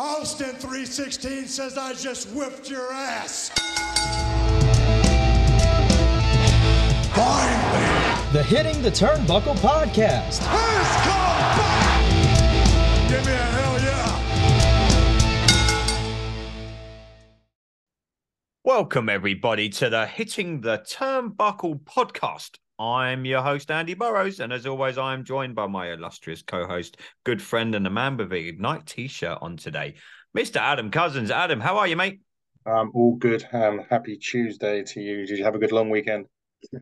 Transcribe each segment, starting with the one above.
Austin 316 says I just whipped your ass. Finally. The Hitting the Turnbuckle podcast. Who's come back? Give me a hell yeah. Welcome, everybody, to the Hitting the Turnbuckle podcast. I'm your host, Andy Burrows, and as always, I'm joined by my illustrious co host, good friend, and a man with a Ignite t shirt on today, Mr. Adam Cousins. Adam, how are you, mate? Um, all good. Um, happy Tuesday to you. Did you have a good long weekend?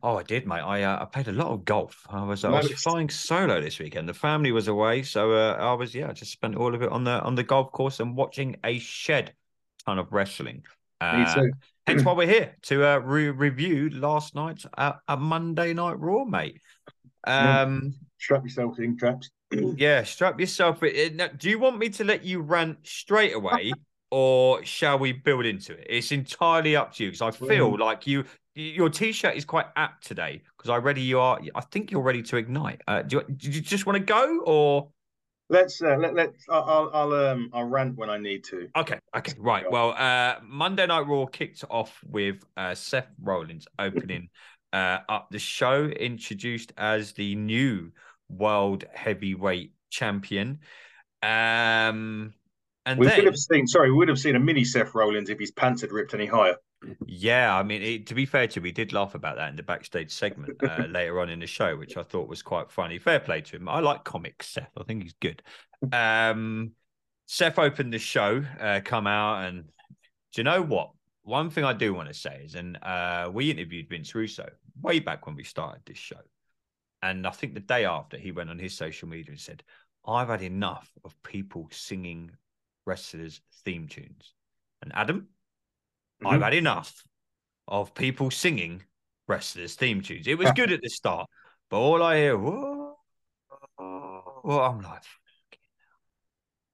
Oh, I did, mate. I uh, I played a lot of golf. I was I was flying solo this weekend. The family was away, so uh, I was yeah, I just spent all of it on the on the golf course and watching a shed ton of wrestling. Me Uh, too. Hence why we're here to uh, re- review last night's uh, a Monday Night Raw, mate. Um, Strap yourself in, traps. yeah, strap yourself. in. Now, Do you want me to let you rant straight away, or shall we build into it? It's entirely up to you because I feel Mm. like you, your t-shirt is quite apt today because I ready you are. I think you're ready to ignite. Uh, do, you, do you just want to go or? Let's uh, let let I'll, I'll um I'll rant when I need to. Okay, okay, right. Well, uh, Monday Night Raw kicked off with uh, Seth Rollins opening uh, up the show, introduced as the new World Heavyweight Champion. Um, and We then, would have seen. Sorry, we would have seen a mini Seth Rollins if his pants had ripped any higher. Yeah, I mean, it, to be fair to him, we did laugh about that in the backstage segment uh, later on in the show, which I thought was quite funny. Fair play to him. I like comic Seth. I think he's good. Um, Seth opened the show, uh, come out, and do you know what? One thing I do want to say is, and uh, we interviewed Vince Russo way back when we started this show, and I think the day after he went on his social media and said, "I've had enough of people singing wrestlers' theme tunes." And Adam, I've Mhm. had enough of people singing wrestlers' theme tunes. It was good at the start, but all I hear, whoa, well, I'm like,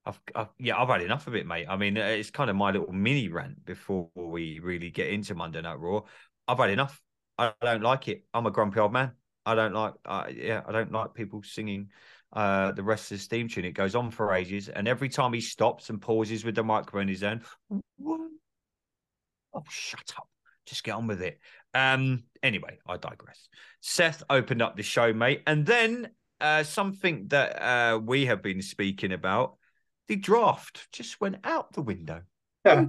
I've, I've, yeah, I've had enough of it, mate. I mean, it's kind of my little mini rant before we really get into Monday Night Raw. I've had enough. I don't like it. I'm a grumpy old man. I don't like, uh, yeah, I don't like people singing uh, the rest of wrestler's theme tune. It goes on for ages, and every time he stops and pauses with the microphone in his hand, "Whoa." Oh, shut up. Just get on with it. Um, anyway, I digress. Seth opened up the show, mate. And then uh, something that uh, we have been speaking about the draft just went out the window. Yeah.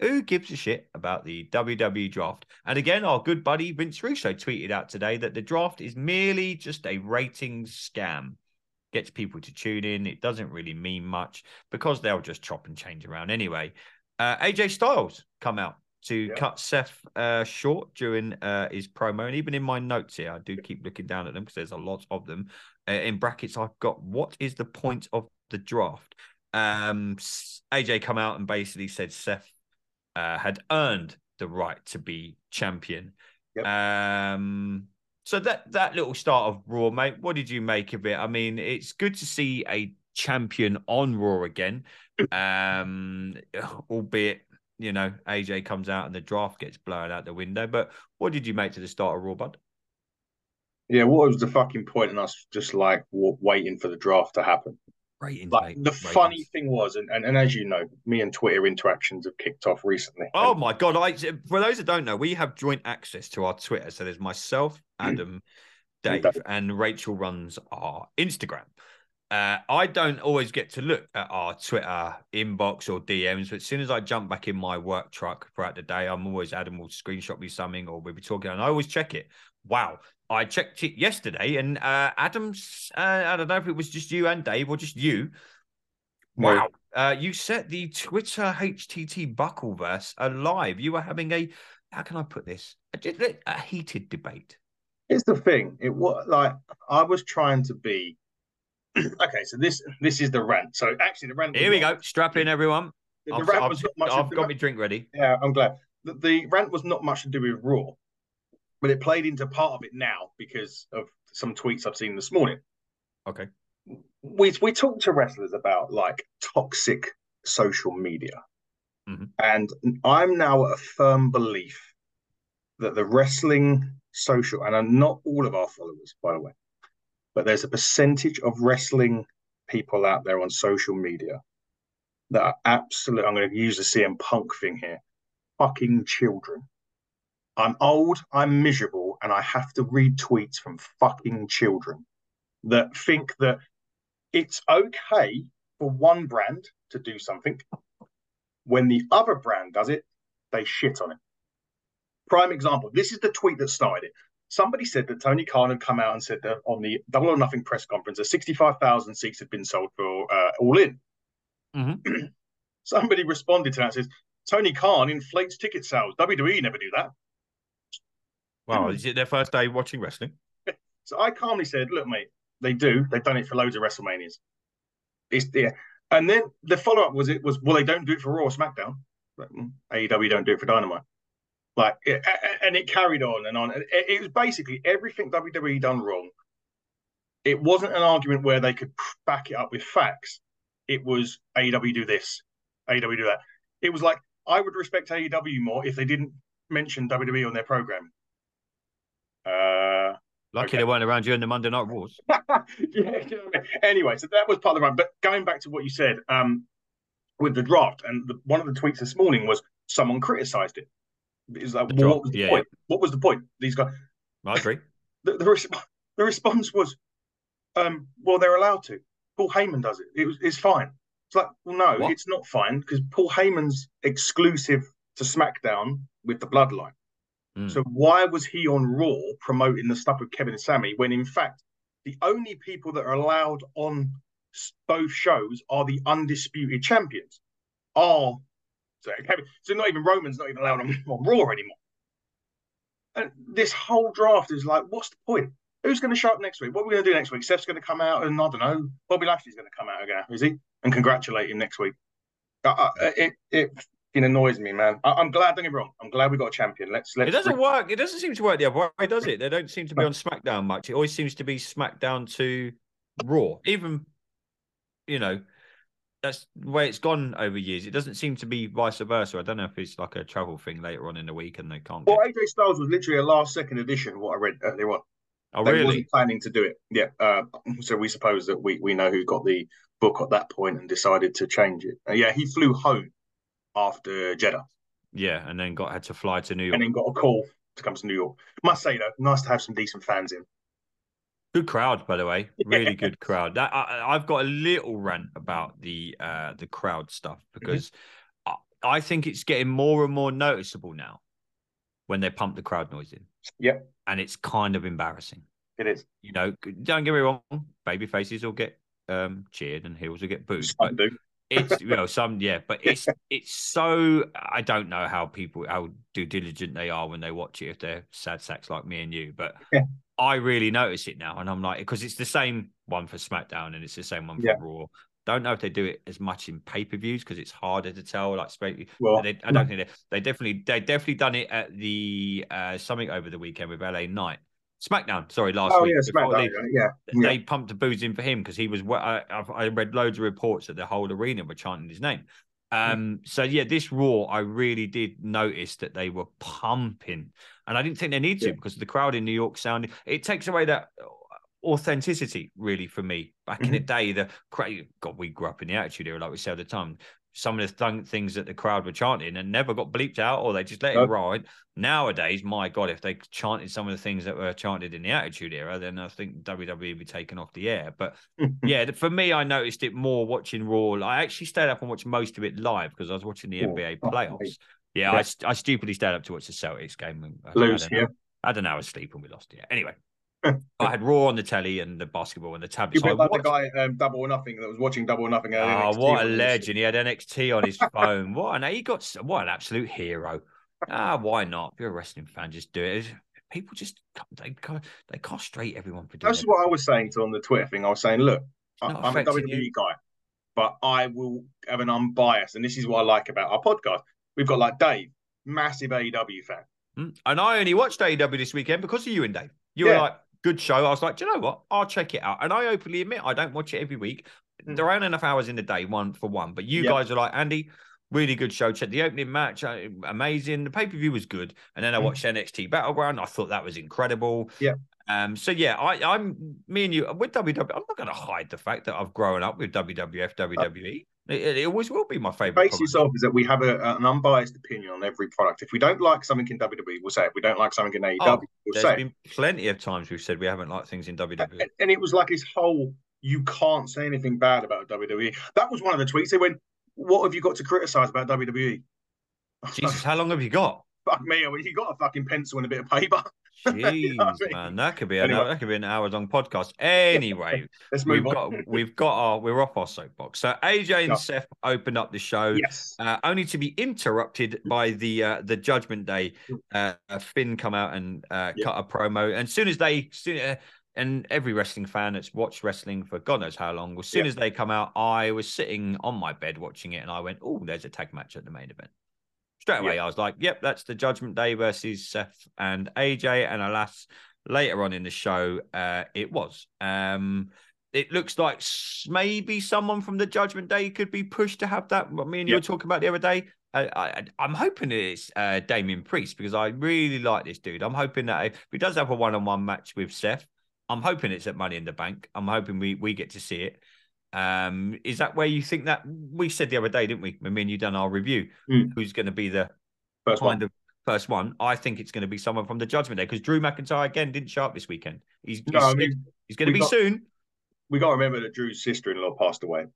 Who, gives a shit about the WWE draft? And again, our good buddy Vince Russo tweeted out today that the draft is merely just a ratings scam. Gets people to tune in. It doesn't really mean much because they'll just chop and change around anyway. Uh, AJ Styles come out to Yeah. cut Seth uh, short during uh, his promo, and even in my notes here, I do keep looking down at them because there's a lot of them. Uh, in brackets, I've got what is the point of the draft? Um, AJ come out and basically said Seth uh, had earned the right to be champion. Yep. Um, so that that little start of Raw, mate, what did you make of it? I mean, it's good to see a champion on Raw again, um, albeit you know AJ comes out and the draft gets blown out the window. But what did you make to the start of Raw, bud? Yeah, what was the fucking point in us just like waiting for the draft to happen? Ratings, Like mate. the funny thing was, and, and, and as you know, me and Twitter interactions have kicked off recently. Oh my god! I for those that don't know, we have joint access to our Twitter. So there's myself, mm. Adam, And Dave, Dave. and Rachel runs our Instagram. Uh, I don't always get to look at our Twitter inbox or DMs, but as soon as I jump back in my work truck throughout the day, I'm always Adam will screenshot me something or we'll be talking, and I always check it. Wow, I checked it yesterday, and uh, Adam's. Uh, I don't know if it was just you and Dave or just you. Wow. Uh, you set the Twitter HTT Buckleverse alive. You were having a, how can I put this? A, a heated debate. Here's the thing. It was like I was trying to be okay. So this this is the rant. So actually, the rant. Here we not- go. Strap in, everyone. The I've, rant I've- was not much. I've got my drink ready. Yeah, I'm glad. The, the rant was not much to do with Raw, but it played into part of it now because of some tweets I've seen this morning. Okay. We we talked to wrestlers about like toxic social media, Mhm. and I'm now a firm belief that the wrestling social, and not all of our followers, by the way, but there's a percentage of wrestling people out there on social media that are absolute. I'm going to use the CM Punk thing here. Fucking children. I'm old, I'm miserable, and I have to read tweets from fucking children that think that it's okay for one brand to do something. When the other brand does it, they shit on it. Prime example this is the tweet that started it. Somebody said that Tony Khan had come out and said that on the Double or Nothing press conference that 65,000 seats had been sold for uh, All In. Mm-hmm. Somebody responded to that and says, Tony Khan inflates ticket sales. WWE never do that. Wow, is it their first day watching wrestling? So I calmly said, look, mate, they do. They've done it for loads of WrestleManias. It's yeah. And then the follow up was it was well they don't do it for Raw or SmackDown. Mm, AEW don't do it for Dynamite. Like it, and it carried on and on. It, it was basically everything WWE done wrong. It wasn't an argument where they could back it up with facts. It was AEW do this, AEW do that. It was like I would respect AEW more if they didn't mention WWE on their program. Uh, Lucky Okay. they weren't around during the Monday Night Wars. yeah. you know what I mean? Anyway, so that was part of the run. But going back to what you said um, with the draft, and the, one of the tweets this morning was someone criticised it. Is like, well, what was the yeah, point? What was the point? These guys. I agree. The, the, res- the response was, um, "Well, they're allowed to. Paul Heyman does it. It was. It's fine." It's like, well, no, What? it's not fine because Paul Heyman's exclusive to SmackDown with the Bloodline. Mm. So why was he on Raw promoting the stuff with Kevin and Sammy when in fact the only people that are allowed on both shows are the undisputed champions? Are so, so not even Roman's not even allowed on, on Raw anymore. And this whole draft is like, what's the point? Who's going to show up next week? What are we going to do next week? Seth's going to come out and I don't know. Bobby Lashley's going to come out again, is he? And congratulate him next week. Uh, uh, it it fucking annoys me, man. I, I'm glad. Don't get me wrong. I'm glad we got a champion. Let's let's. It doesn't work. It doesn't seem to work the other way, does it? They don't seem to be on SmackDown much. It always seems to be SmackDown to Raw. Even, you know, that's the way it's gone over years. It doesn't seem to be vice versa. I don't know if it's like a travel thing later on in the week and they can't. Well, Get... AJ Styles was literally a last second addition. What I read earlier on. Oh, They really? wasn't planning to do it. Yeah. Uh, so we suppose that we we know who got the book at that point and decided to change it. Uh, yeah, he flew home after Jeddah Yeah, and then got had to fly to New York. and then got a call to come to New York. Must say though, nice to have some decent fans in. Good crowd, by the way. Really good crowd. That I, I've got a little rant about the uh the crowd stuff because I, I think it's getting more and more noticeable now when they pump the crowd noise in. Yep. and it's kind of embarrassing. It is. You know, don't get me wrong. Baby faces will get um cheered and heels will get booed, Some do. it's you know some yeah, but it's it's so I don't know how people how due diligent they are when they watch it if they're sad sacks like me and you, but. I really notice it now, and I'm like because it's the same one for SmackDown and it's the same one for Yeah. Raw. Don't know if they do it as much in pay per views because it's harder to tell. Like, Well, they, I don't think they, they definitely they definitely done it at the uh something over the weekend with LA Knight. SmackDown, sorry, last Oh week. yeah, SmackDown. they- Yeah. yeah. they pumped the booze in for him because he was. I, I read loads of reports that the whole arena were chanting his name. Um, so yeah, this Raw, I really did notice that they were pumping, and I didn't think they need to Yeah. because the crowd in New York sounded. It takes away that authenticity, really, for me. Back in the mm-hmm. day, the crowd. God, we grew up in the Attitude Era, like we say all the time. Some of the th- things that the crowd were chanting and never got bleeped out, or they just let it oh. ride. Nowadays, my God, if they chanted some of the things that were chanted in the Attitude Era, then I think WWE would be taken off the air. But yeah, for me, I noticed it more watching Raw. I actually stayed up and watched most of it live because I was watching the Oh, NBA oh, playoffs. Yeah, Yeah. I, I stupidly stayed up to watch the Celtics game. I- I Lose, had an yeah. hour- I had an hour's sleep and we lost. Yeah. Anyway, I had Raw on the telly and the basketball and the tablet. You So I like the guy um, Double or Nothing that was watching Double or Nothing. Oh, what a legend! He had NXT on his phone. what an he got. What an absolute hero. Ah, why not? If you're a wrestling fan, just do it. People just they they castrate everyone for doing That's it. what I was saying to on the Twitter thing. I was saying, look, I, I'm a WWE you. guy, but I will have an unbiased, and this is what I like about our podcast. We've got like Dave, massive AEW fan. Mm. And I only watched AEW this weekend because of you and Dave. You were like, good show. I was like, do you know what? I'll check it out. And I openly admit I don't watch it every week. Mm. There aren't enough hours in the day, one for one. But you Yep. guys are like, Andy, really good show. Check the opening match, uh, amazing. The pay per view was good. And then I Mm. watched NXT Battleground. I thought that was incredible. Yeah. Um. So yeah, I, I'm me and you with WWE. I'm not going to hide the fact that I've grown up with WWF, WWE. It, it always will be my favorite. Base yourself is that we have a, an unbiased opinion on every product. If we don't like something in WWE, we'll say it. If we don't like something in AEW, Oh, we'll There's say it. plenty of times we've said we haven't liked things in. WWE. And, and it was like his whole you can't say anything bad about WWE. That was one of the tweets. They went, What have you got to criticize about WWE? Jesus, how long have you got? Fuck me, I mean, you got a fucking pencil and a bit of paper. Jeez, know I mean? man, that could be an Anyway. that could be an hour long podcast. Anyway, Let's move we've on. got we've got our we're off our soapbox. So AJ and Yeah. Seth opened up the show. yes. Uh, only to be interrupted by the uh, the Judgment Day. Uh, Finn come out and uh, Yeah. cut a promo, and soon as they, soon, uh, and every wrestling fan that's watched wrestling for God knows how long, as soon Yeah. as they come out, I was sitting on my bed watching it, and I went, "Oh, there's a tag match at the main event." Straight away, I was like, "Yep, that's the Judgment Day versus Seth and AJ." And alas, later on in the show, uh, it was. Um, it looks like maybe someone from the Judgment Day could be pushed to have that. What me and you were talking about the other day. I, I, I'm hoping it's uh, Damian Priest because I really like this dude. I'm hoping that if he does have a one-on-one match with Seth, I'm hoping it's at Money in the Bank. I'm hoping we we get to see it. Um, is that where you think that we said the other day, didn't we? I mean, you done our review. Mm. Who's going to be the First kind one. of first one? I think it's going to be someone from the Judgment Day because Drew McIntyre again didn't show up this weekend. He's No, he's, I mean, he's going to be got- soon. we got to remember that Drew's sister in law passed away.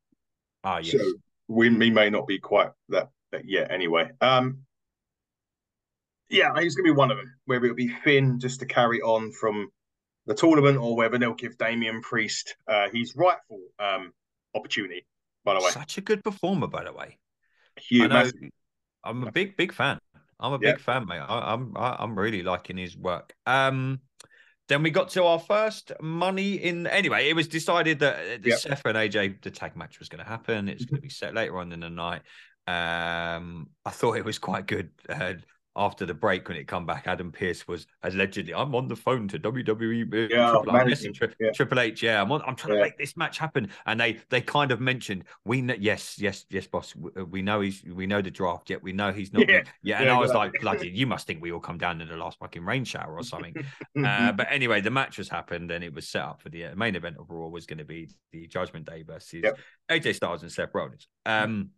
Ah, yes. So we, we may not be quite that, that yet anyway. Um, yeah, it's going to be one of them, whether it'll be Finn just to carry on from the tournament or whether they'll give Damian Priest uh, his rightful um, opportunity, by the way. Such a good performer, by the way. Huge, I'm a big, big fan. I'm a Yeah. big fan, mate. I, I'm, I, I'm really liking his work. Um, then we got to our first money in. Anyway, it was decided that uh, the Yep. Seth and AJ the tag match was going to happen. It's going to be set later on in the night. Um, I thought it was quite good. Uh, after the break, when it come back, Adam Pearce was allegedly, "I'm on the phone to WWE, uh, Yeah, Triple, Tri- yeah. Triple H. Yeah, I'm on, I'm trying Yeah. to make this match happen." And they they kind of mentioned, "We know, yes, yes, yes, boss. We know he's, we know the draft. Yet we know he's not. Yeah. Yeah, and I was like, bloody, you must think we all come down in the last fucking rain shower or something. uh, but anyway, the match was happened and it was set up for the uh, main event of Raw was going to be the Judgment Day versus Yep. AJ Styles and Seth Rollins. Um,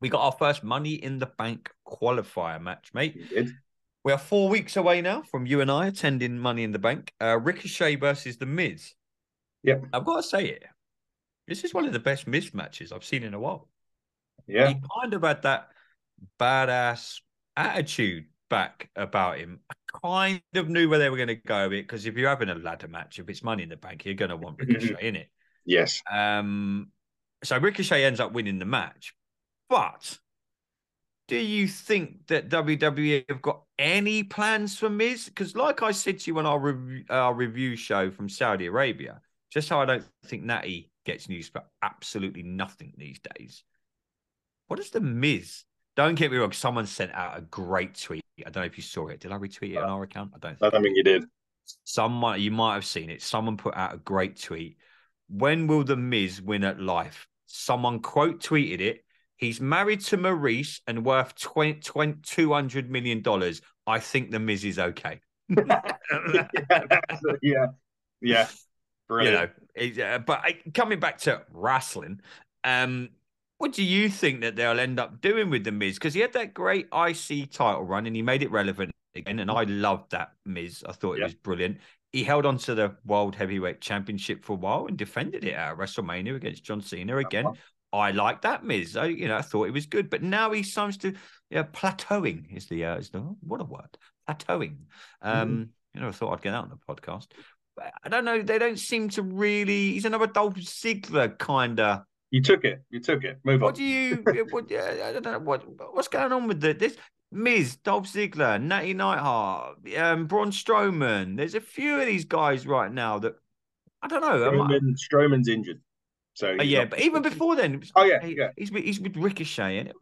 we got our first Money in the Bank qualifier match, mate. We are four weeks away now from you and I attending Money in the Bank. Uh, Ricochet versus The Miz. Yep. I've got to say it. This is one of the best Miz matches I've seen in a while Yeah. he kind of had that badass attitude back about him. I kind of knew where they were going to go with it because if you're having a ladder match, if it's money in the bank, you're going to want Ricochet in it. Yes. Um, so Ricochet ends up winning the match. But do you think that WWE have got any plans for Miz? Because, like I said to you on our, rev- our review show from Saudi Arabia, just how I don't think Natty gets news for absolutely nothing these days. What is the Miz? Don't get me wrong. Someone sent out a great tweet. I don't know if you saw it. Did I retweet it on our account? I don't. I Think don't think you did. Someone you might have seen it. Someone put out a great tweet. When will the Miz win at life? Someone quote tweeted it. He's married to Maryse and worth 20, 20, $200 million. I think the Miz is okay. yeah. yeah. Yeah. you Brilliant. know, uh, but coming back to wrestling, um, what do you think that they'll end up doing with the Miz? Because he had that great IC title run and he made it relevant again, and I loved that Miz. I thought it Yeah. was brilliant. He held on to the World Heavyweight Championship for a while and defended it at WrestleMania against John Cena again. I like that Miz. I, you know, I thought it was good, but now he seems to yeah, plateauing. Is the uh, is the what a word plateauing? Um, you know, I thought I'd get that on the podcast. But I don't know. They don't seem to really. He's another Dolph Ziggler kind of. You took it. You took it. Move What on. do you? what, I don't know what what's going on with the, this. Miz, Dolph Ziggler, Natty Neidhart, um, Braun Strowman. There's a few of these guys right now that I don't know. am I- Strowman's injured. So Uh, yeah, not- but even before then, was- Oh, yeah, he- yeah. he's with, he's with Ricochet, and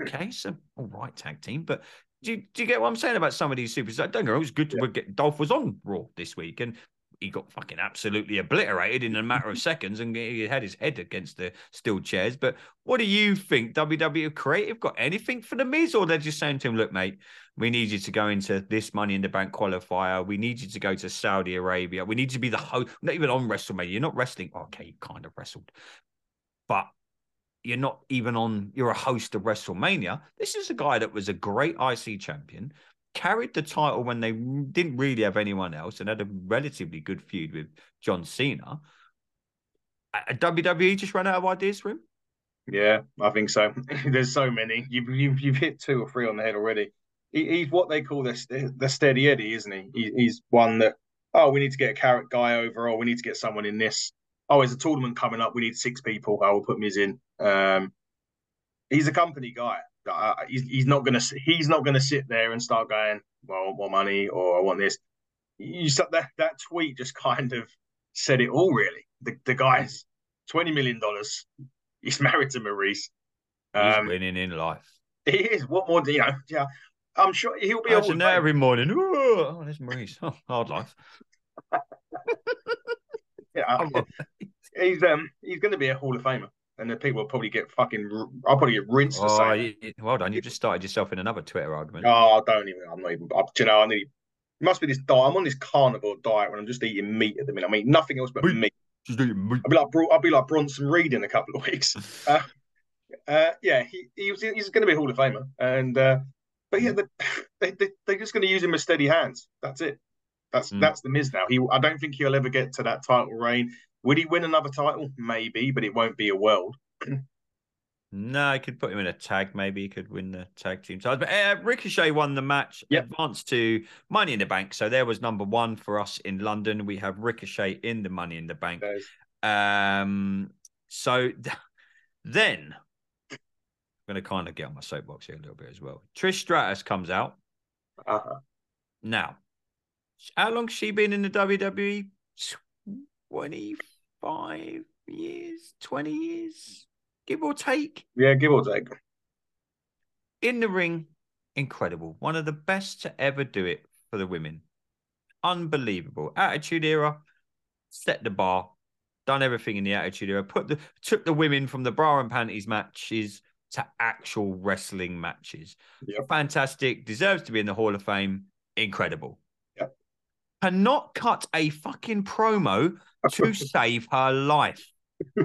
okay, so all right, tag team. But do you, do you get what I'm saying about some of these superstars? Don't wrong, it was good to get Dolph was on Raw this week, and he got fucking absolutely obliterated in a matter of seconds, and he had his head against the steel chairs. But what do you think? WWE Creative got anything for the Miz, or they're just saying to him, "Look, mate, we need you to go into this Money in the Bank qualifier. We need you to go to Saudi Arabia. We need you to be the host. Not even on WrestleMania. You're not wrestling. Oh, okay, you kind of wrestled, but you're not even on. You're a host of WrestleMania. This is a guy that was a great IC champion, carried the title when they didn't really have anyone else, and had a relatively good feud with John Cena. WWE just ran out of ideas for him. Yeah, I think so. There's so many. You've, you've you've hit two or three on the head already. He, he's what they call the the steady Eddie, isn't he? he? He's one that oh, we need to get a carrot guy over. Oh, we need to get someone in this. Oh, there's a tournament coming up. We need six people. I will put Miz in. Um, he's a company guy. Uh, he's, he's not gonna he's not gonna sit there and start going, well, I want more money or I want this. You that that tweet just kind of said it all. Really, the the guy's twenty million dollars He's married to Maryse. Um, He's winning in life. He is. What more do you know? Yeah. I'm sure he'll be Imagine that every morning. Oh, there's Maryse. Oh, hard life. yeah, he's um he's going to be a Hall of Famer, and the people will probably get fucking. I'll probably get rinsed. Oh, you, well done! You just started yourself in another Twitter argument. Oh, I don't even. I'm not even. I, you know, I need. It must be this diet. I'm on this carnivore diet when I'm just eating meat at the minute. I mean, nothing else but meat. I'll be like I'll be like Bronson Reed in a couple of weeks. Uh, uh, yeah, he, he was, he's going to be a Hall of Famer, and uh, but yeah, they, they they're just going to use him as steady hands. That's it. That's mm. that's the Miz now. He I don't think he'll ever get to that title reign. Would he win another title? Maybe, but it won't be a world. No, I could put him in a tag. Maybe he could win the tag team title. But uh, Ricochet won the match, yep. advanced to Money in the Bank. So there was number one for us in London. We have Ricochet in the Money in the Bank. Um, so then I'm going to kind of get on my soapbox here a little bit as well. Trish Stratus comes out. Uh-huh. Now, how long has she been in the WWE? 25 years, 20 years? give or take. Yeah, give or take. In the ring, incredible. One of the best to ever do it for the women. Unbelievable. Attitude era, set the bar, done everything in the attitude era, put the took the women from the bra and panties matches to actual wrestling matches. Yep. Fantastic. Deserves to be in the Hall of Fame. Incredible. Cannot cut a fucking promo to save her life.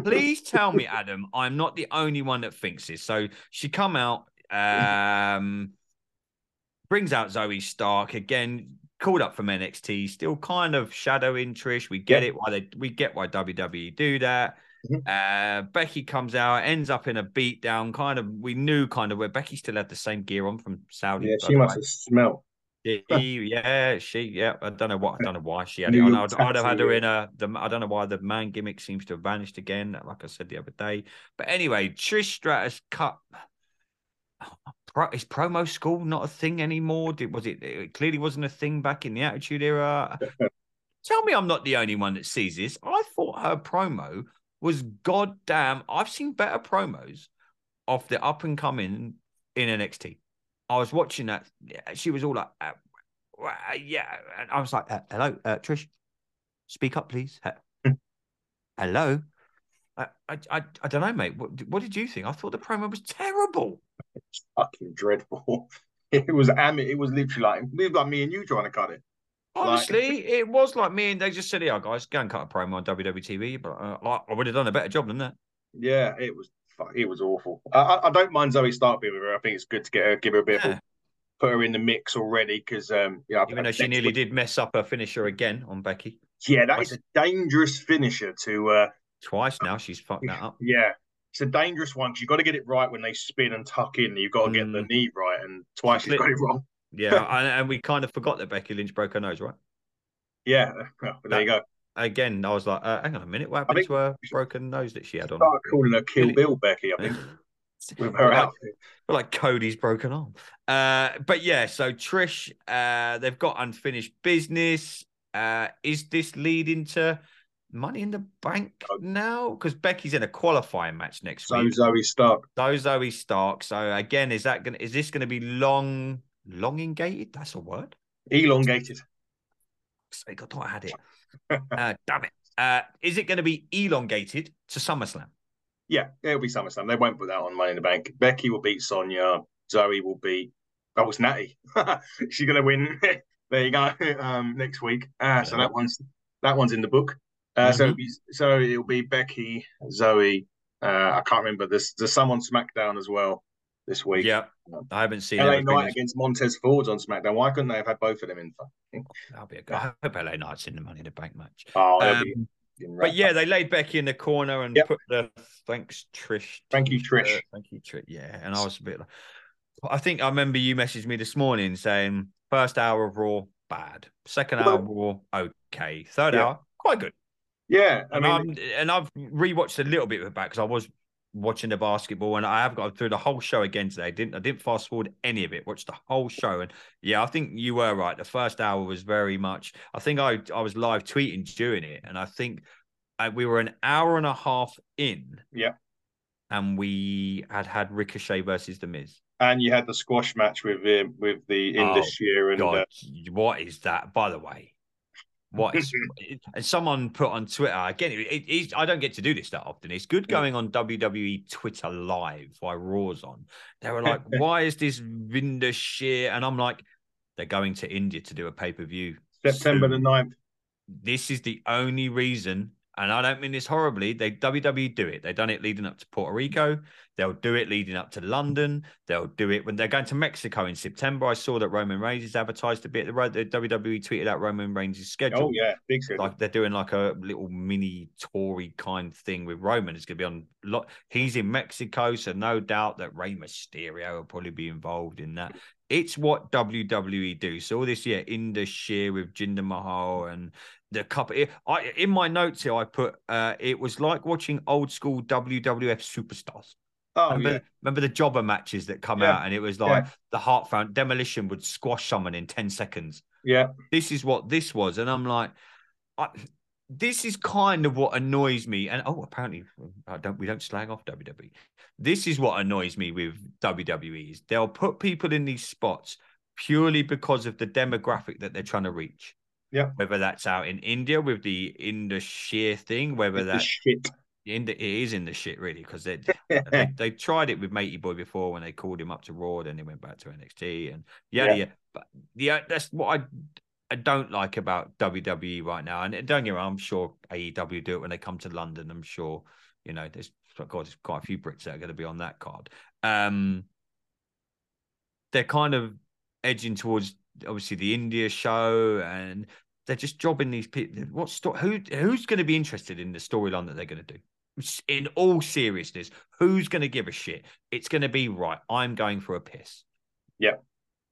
Please tell me, Adam, I'm not the only one that thinks this. So she come out, um, brings out Zoey Stark again, called up from NXT, still kind of shadowing Trish. We get it why they we get why WWE do that. Mm-hmm. Uh, Becky comes out, ends up in a beatdown. Kind of, we knew kind of where Becky still had the same gear on from Saudi. Yeah, she must have smelled. She, yeah, she, yeah. I don't know what, I don't know why she had it on. I'd, I'd, have had her in a. The, I don't know why the man gimmick seems to have vanished again. Like I said the other day, but anyway, Trish Stratus cut. Is promo school not a thing anymore? Did was it? It clearly wasn't a thing back in the Attitude Era. Tell me, I'm not the only one that sees this. I thought her promo was goddamn. I've seen better promos of the up and coming in NXT. I was watching that. She was all like, uh, uh, "Yeah," and I was like, uh, "Hello, uh, Trish, speak up, please." Hmm. Hello. I, I, I, I don't know, mate. What, what did you think? I thought the promo was terrible. It's fucking dreadful. It was am it was literally like it was like me and you trying to cut it. Honestly, like... it was like me and they just said, "Yeah, guys, go and cut a promo on WWTV." But uh, I would have done a better job than that. Yeah, it was it was awful. I, I don't mind Zoey Stark being with her. I think it's good to get her, give her a bit yeah. of put her in the mix already because um, yeah, even though she nearly did mess up her finisher again on Becky. Yeah, that that is a dangerous finisher to. uh Twice now she's fucked that up. Yeah, it's a dangerous one because you've got to get it right when they spin and tuck in. You've got to get the mm. knee right, and twice she's got it wrong. Yeah, and, we kind of forgot that Becky Lynch broke her nose, right? Yeah, well, there that, you go again, I was like, uh, hang on a minute, what happened to her broken nose that she had on? Calling her Kill Bill Becky, I think. with her like, outfit. Like Cody's broken arm. Uh, but yeah, so Trish, uh, they've got unfinished business. Uh, is this leading to money in the bank now? Because Becky's in a qualifying match next so week. So Zoey Stark. So Zoey Stark. So again, is that gonna is this gonna be long elongated? That's a word. Elongated. I thought I had it uh, damn it. Uh, is it going to be elongated to SummerSlam? Yeah, it'll be SummerSlam. They won't put that on Money in the Bank. Becky will beat Sonya. Zoey will beat. Oh, it's Natty. She's going to win. there you go. Um, next week. Uh, so that one's that one's in the book. Uh, mm-hmm. So so it'll be Becky, Zoey. Uh, I can't remember. There's there's some on SmackDown as well this week. Yeah, I haven't seen LA. Knight against Montez Ford on SmackDown. Why couldn't they have had both of them in? That'll be a good. I hope LA Knight's in the Money in the Bank match. Oh, Um, But yeah, they laid Becky in the corner and Yep. put the thanks Trish. Thank you. Trish. Thank you, Trish. Yeah, and I was a bit. like I think I remember you messaged me this morning saying first hour of Raw bad, second hour of Raw okay, third Yeah. hour quite good. yeah, I And mean, I'm and I've rewatched a little bit of it back because I was watching the basketball and I have got through the whole show again today. I didn't I didn't fast forward any of it. Watched the whole show and yeah, I think you were right. The first hour was very much. I think I I was live tweeting during it, and I think uh, we were an hour and a half in. Yeah. and we had had Ricochet versus The Miz. and you had the squash match with him with the Oh, Indus Sher and God, uh, what is that? By the way, what is? Mm-hmm. and someone put on Twitter again. It, it, I don't get to do this that often. It's good going on WWE Twitter live while Raw's on. They were like, "Why is this Vinda shit?" And I'm like, "They're going to India to do a pay per view. September the 9th. This is the only reason." And I don't mean this horribly. They WWE do it. They've done it leading up to Puerto Rico. They'll do it leading up to London. They'll do it when they're going to Mexico in September. I saw that Roman Reigns is advertised a bit. The the WWE tweeted out Roman Reigns' schedule. Oh yeah, big schedule. Like they're doing like a little mini Tory kind thing with Roman. It's gonna be on lot. He's in Mexico, so no doubt that Rey Mysterio will probably be involved in that. It's what WWE do. So all this yeah, Indus Sher with Jinder Mahal and the couple. I in my notes here I put uh it was like watching old school WWF superstars. oh remember, yeah, remember the jobber matches that come Yeah. out and it was like the Heart Found Demolition would squash someone in 10 seconds yeah. this is what this was and i'm like I, this is kind of what annoys me and oh apparently i don't we don't slag off wwe this is what annoys me with wwe is they'll put people in these spots purely because of the demographic that they're trying to reach Yeah. whether that's out in india with the Indus Sher thing whether The that's shit. in the, it is in the shit really because they, uh, they they tried it with Matey Boy before when they called him up to Raw, then they went back to NXT and yeah, Yeah. yeah. But yeah, uh, that's what I I don't like about WWE right now. And uh, don't get me wrong, I'm sure AEW do it when they come to London. I'm sure you know there's of course there's quite a few Brits that are going to be on that card. Um, they're kind of edging towards obviously the India show and. They're just jobbing these people. What sto- who who's going to be interested in the storyline that they're going to do? in all seriousness, who's going to give a shit? It's going to be right. I'm going for a piss. Yeah.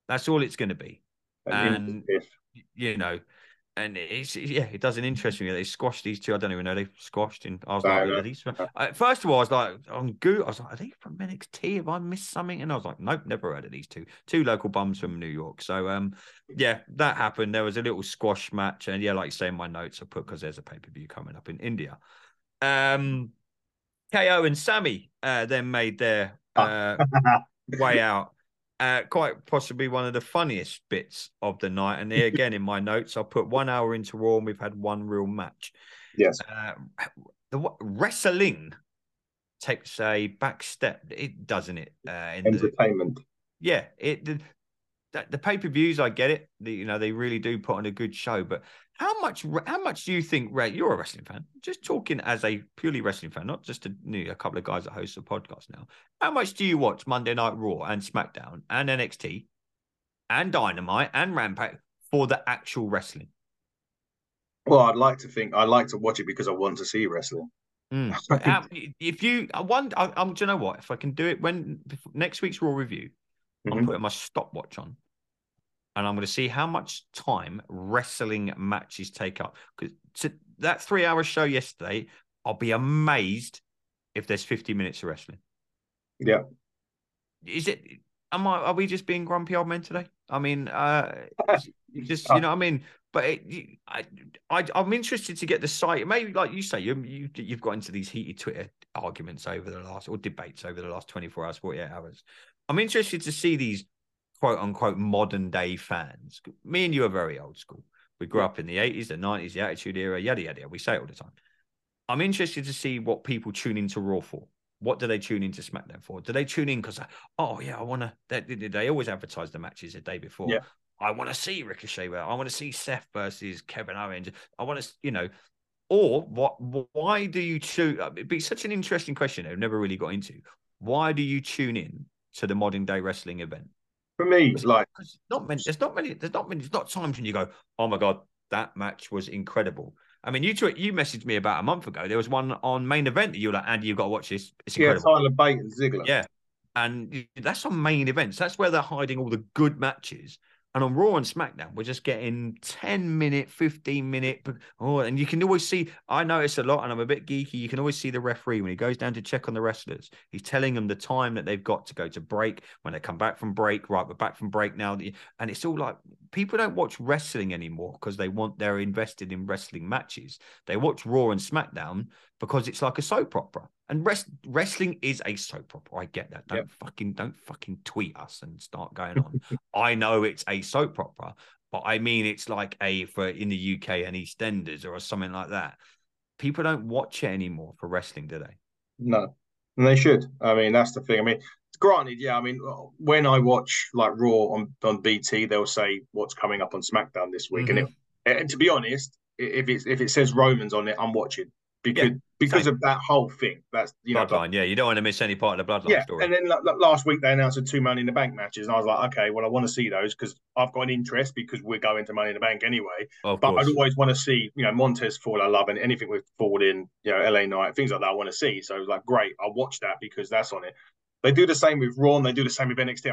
That's all it's going to be. And And- You know, and it's yeah, it doesn't interest me. They squashed these two. I don't even know they squashed. In I was like, are these? From... First of all, I was like on Google. I was like, are they from NXT? Have I missed something? And I was like, nope, never heard of these two. Two local bums from New York. So um, yeah, that happened. There was a little squash match, and yeah, like saying my notes, I put because there's a pay per view coming up in India. Um, KO and Sammy uh, then made their uh, way out. Uh, quite possibly one of the funniest bits of the night. And here again in my notes, I put one hour into Raw and we've had one real match. yes. Uh, the wrestling takes a back step, it doesn't it? Uh, in the, Entertainment. yeah, it the, the pay per views. I get it. The, you know they really do put on a good show, but how much? How much do you think? Ray, you're a wrestling fan. Just talking as a purely wrestling fan, not just a, a couple of guys that host a podcast now. How much do you watch Monday Night Raw and SmackDown and NXT and Dynamite and Rampage for the actual wrestling? Well, I'd like to think I like to watch it because I want to see wrestling. Mm. If you, I wonder, I, I'm. Do you know what? If I can do it when before, next week's Raw review, I'm Mhm. putting my stopwatch on, and I'm going to see how much time wrestling matches take up. Because to that three-hour show yesterday, I'll be amazed if there's 50 minutes of wrestling. Yeah. Is it? Am I? Are we just being grumpy old men today? I mean, uh, just you know, what I mean, but it, I, I, I'm interested to get the site. Maybe like you say, you, you you've got into these heated Twitter arguments over the last or debates over the last 24 hours, 48 hours. I'm interested to see these quote unquote modern day fans. Me and you are very old school. We grew up in the 80s, the 90s, the Attitude Era, yada yada. yada. We say it all the time. I'm interested to see what people tune into Raw for. What do they tune into SmackDown for? Do they tune in because, oh yeah, I want to? They, they, always advertise the matches the day before. I want to see Ricochet. well, I want to see Seth versus Kevin Owens. I want to, you know, or what? Why do you choose? Uh, it'd be such an interesting question. I've never really got into. Why do you tune in to the modern day wrestling event? For me, it's like Because not many. There's not many. There's not many. There's not times when you go, "Oh my god, that match was incredible." I mean, you tweet, you messaged me about a month ago. There was one on main event that you were like, "Andy, you've got to watch this. It's incredible." yeah. Tyler Bate and Ziggler. Yeah. And that's on main events. That's where they're hiding all the good matches. And on Raw and SmackDown, we're just getting 10 minute, 15 minute. Oh, and you can always see, I notice a lot, and I'm a bit geeky. You can always see the referee when he goes down to check on the wrestlers. He's telling them the time that they've got to go to break. When they come back from break, right, we're back from break now. And it's all like people don't watch wrestling anymore because they want, they're invested in wrestling matches. They watch Raw and SmackDown because it's like a soap opera. And rest, wrestling is a soap opera. I get that. Don't Yep. fucking don't fucking tweet us and start going on. I know it's a soap opera, but I mean it's like a for in the UK an EastEnders or something like that. People don't watch it anymore for wrestling, do they? No, and they should. I mean, that's the thing. I mean, granted, yeah. I mean, when I watch like Raw on on BT, they'll say what's coming up on SmackDown this week, and, it, mm-hmm. and to be honest, if it's if it says Romans on it, I'm watching because because same. of that whole thing. That's you know, Bloodline, yeah. You don't want to miss any part of the bloodline yeah. story. And then like, last week they announced the two Money in the Bank matches, and I was like, okay, well, I want to see those because I've got an interest because we're going to Money in the Bank anyway. of But course. I'd always want to see, you know, Montez Ford. I love and anything with Ford in, you know, LA Knight, things like that. I want to see. So it's like, great, I'll watch that because that's on it. They do the same with Raw, and they do the same with NXT.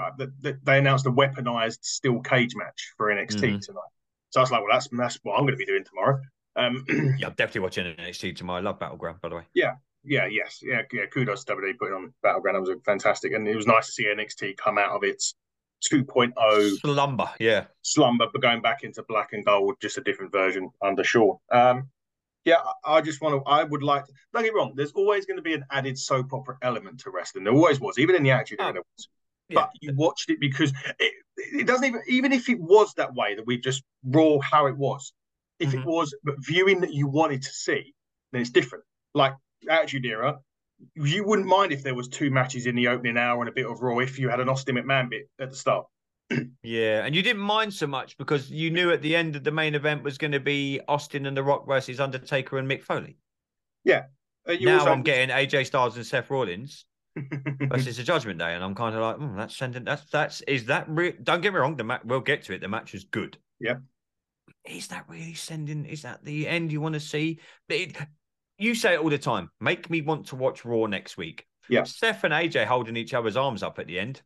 They, announced a weaponized steel cage match for NXT Mhm. tonight. So I was like, well, that's that's what I'm going to be doing tomorrow. Um, yeah, I'm definitely watching NXT tomorrow. I love Battleground, by the way. yeah, yeah, yes, yeah, yeah. Kudos to WWE putting on Battleground. It was fantastic, and it was nice to see NXT come out of its 2.0 Slumber, yeah. slumber, but going back into black and gold, just a different version under Shaw. Um, yeah, I just want to. I would like. To, don't get me wrong. There's always going to be an added soap opera element to wrestling. There always was, even in the Attitude Oh, Era. yeah. But you watched it because it, it doesn't even. Even if it was that way, that we just raw how it was. If Mhm. it was, but viewing that you wanted to see, then it's different. Like Attitude Era, you wouldn't mind if there was two matches in the opening hour and a bit of Raw if you had an Austin McMahon bit at the start. Yeah, and you didn't mind so much because you knew at the end of the main event was going to be Austin and The Rock versus Undertaker and Mick Foley. Uh, you now also- I'm getting AJ Styles and Seth Rollins versus the Judgment Day, and I'm kind of like, hmm, that's sending that's that's is that re- don't get me wrong, the match we'll get to it. The match was good. Yeah. Is that really sending? Is that the end you want to see? It- you say it all the time. Make me want to watch Raw next week. Yeah. Seth and AJ holding each other's arms up at the end.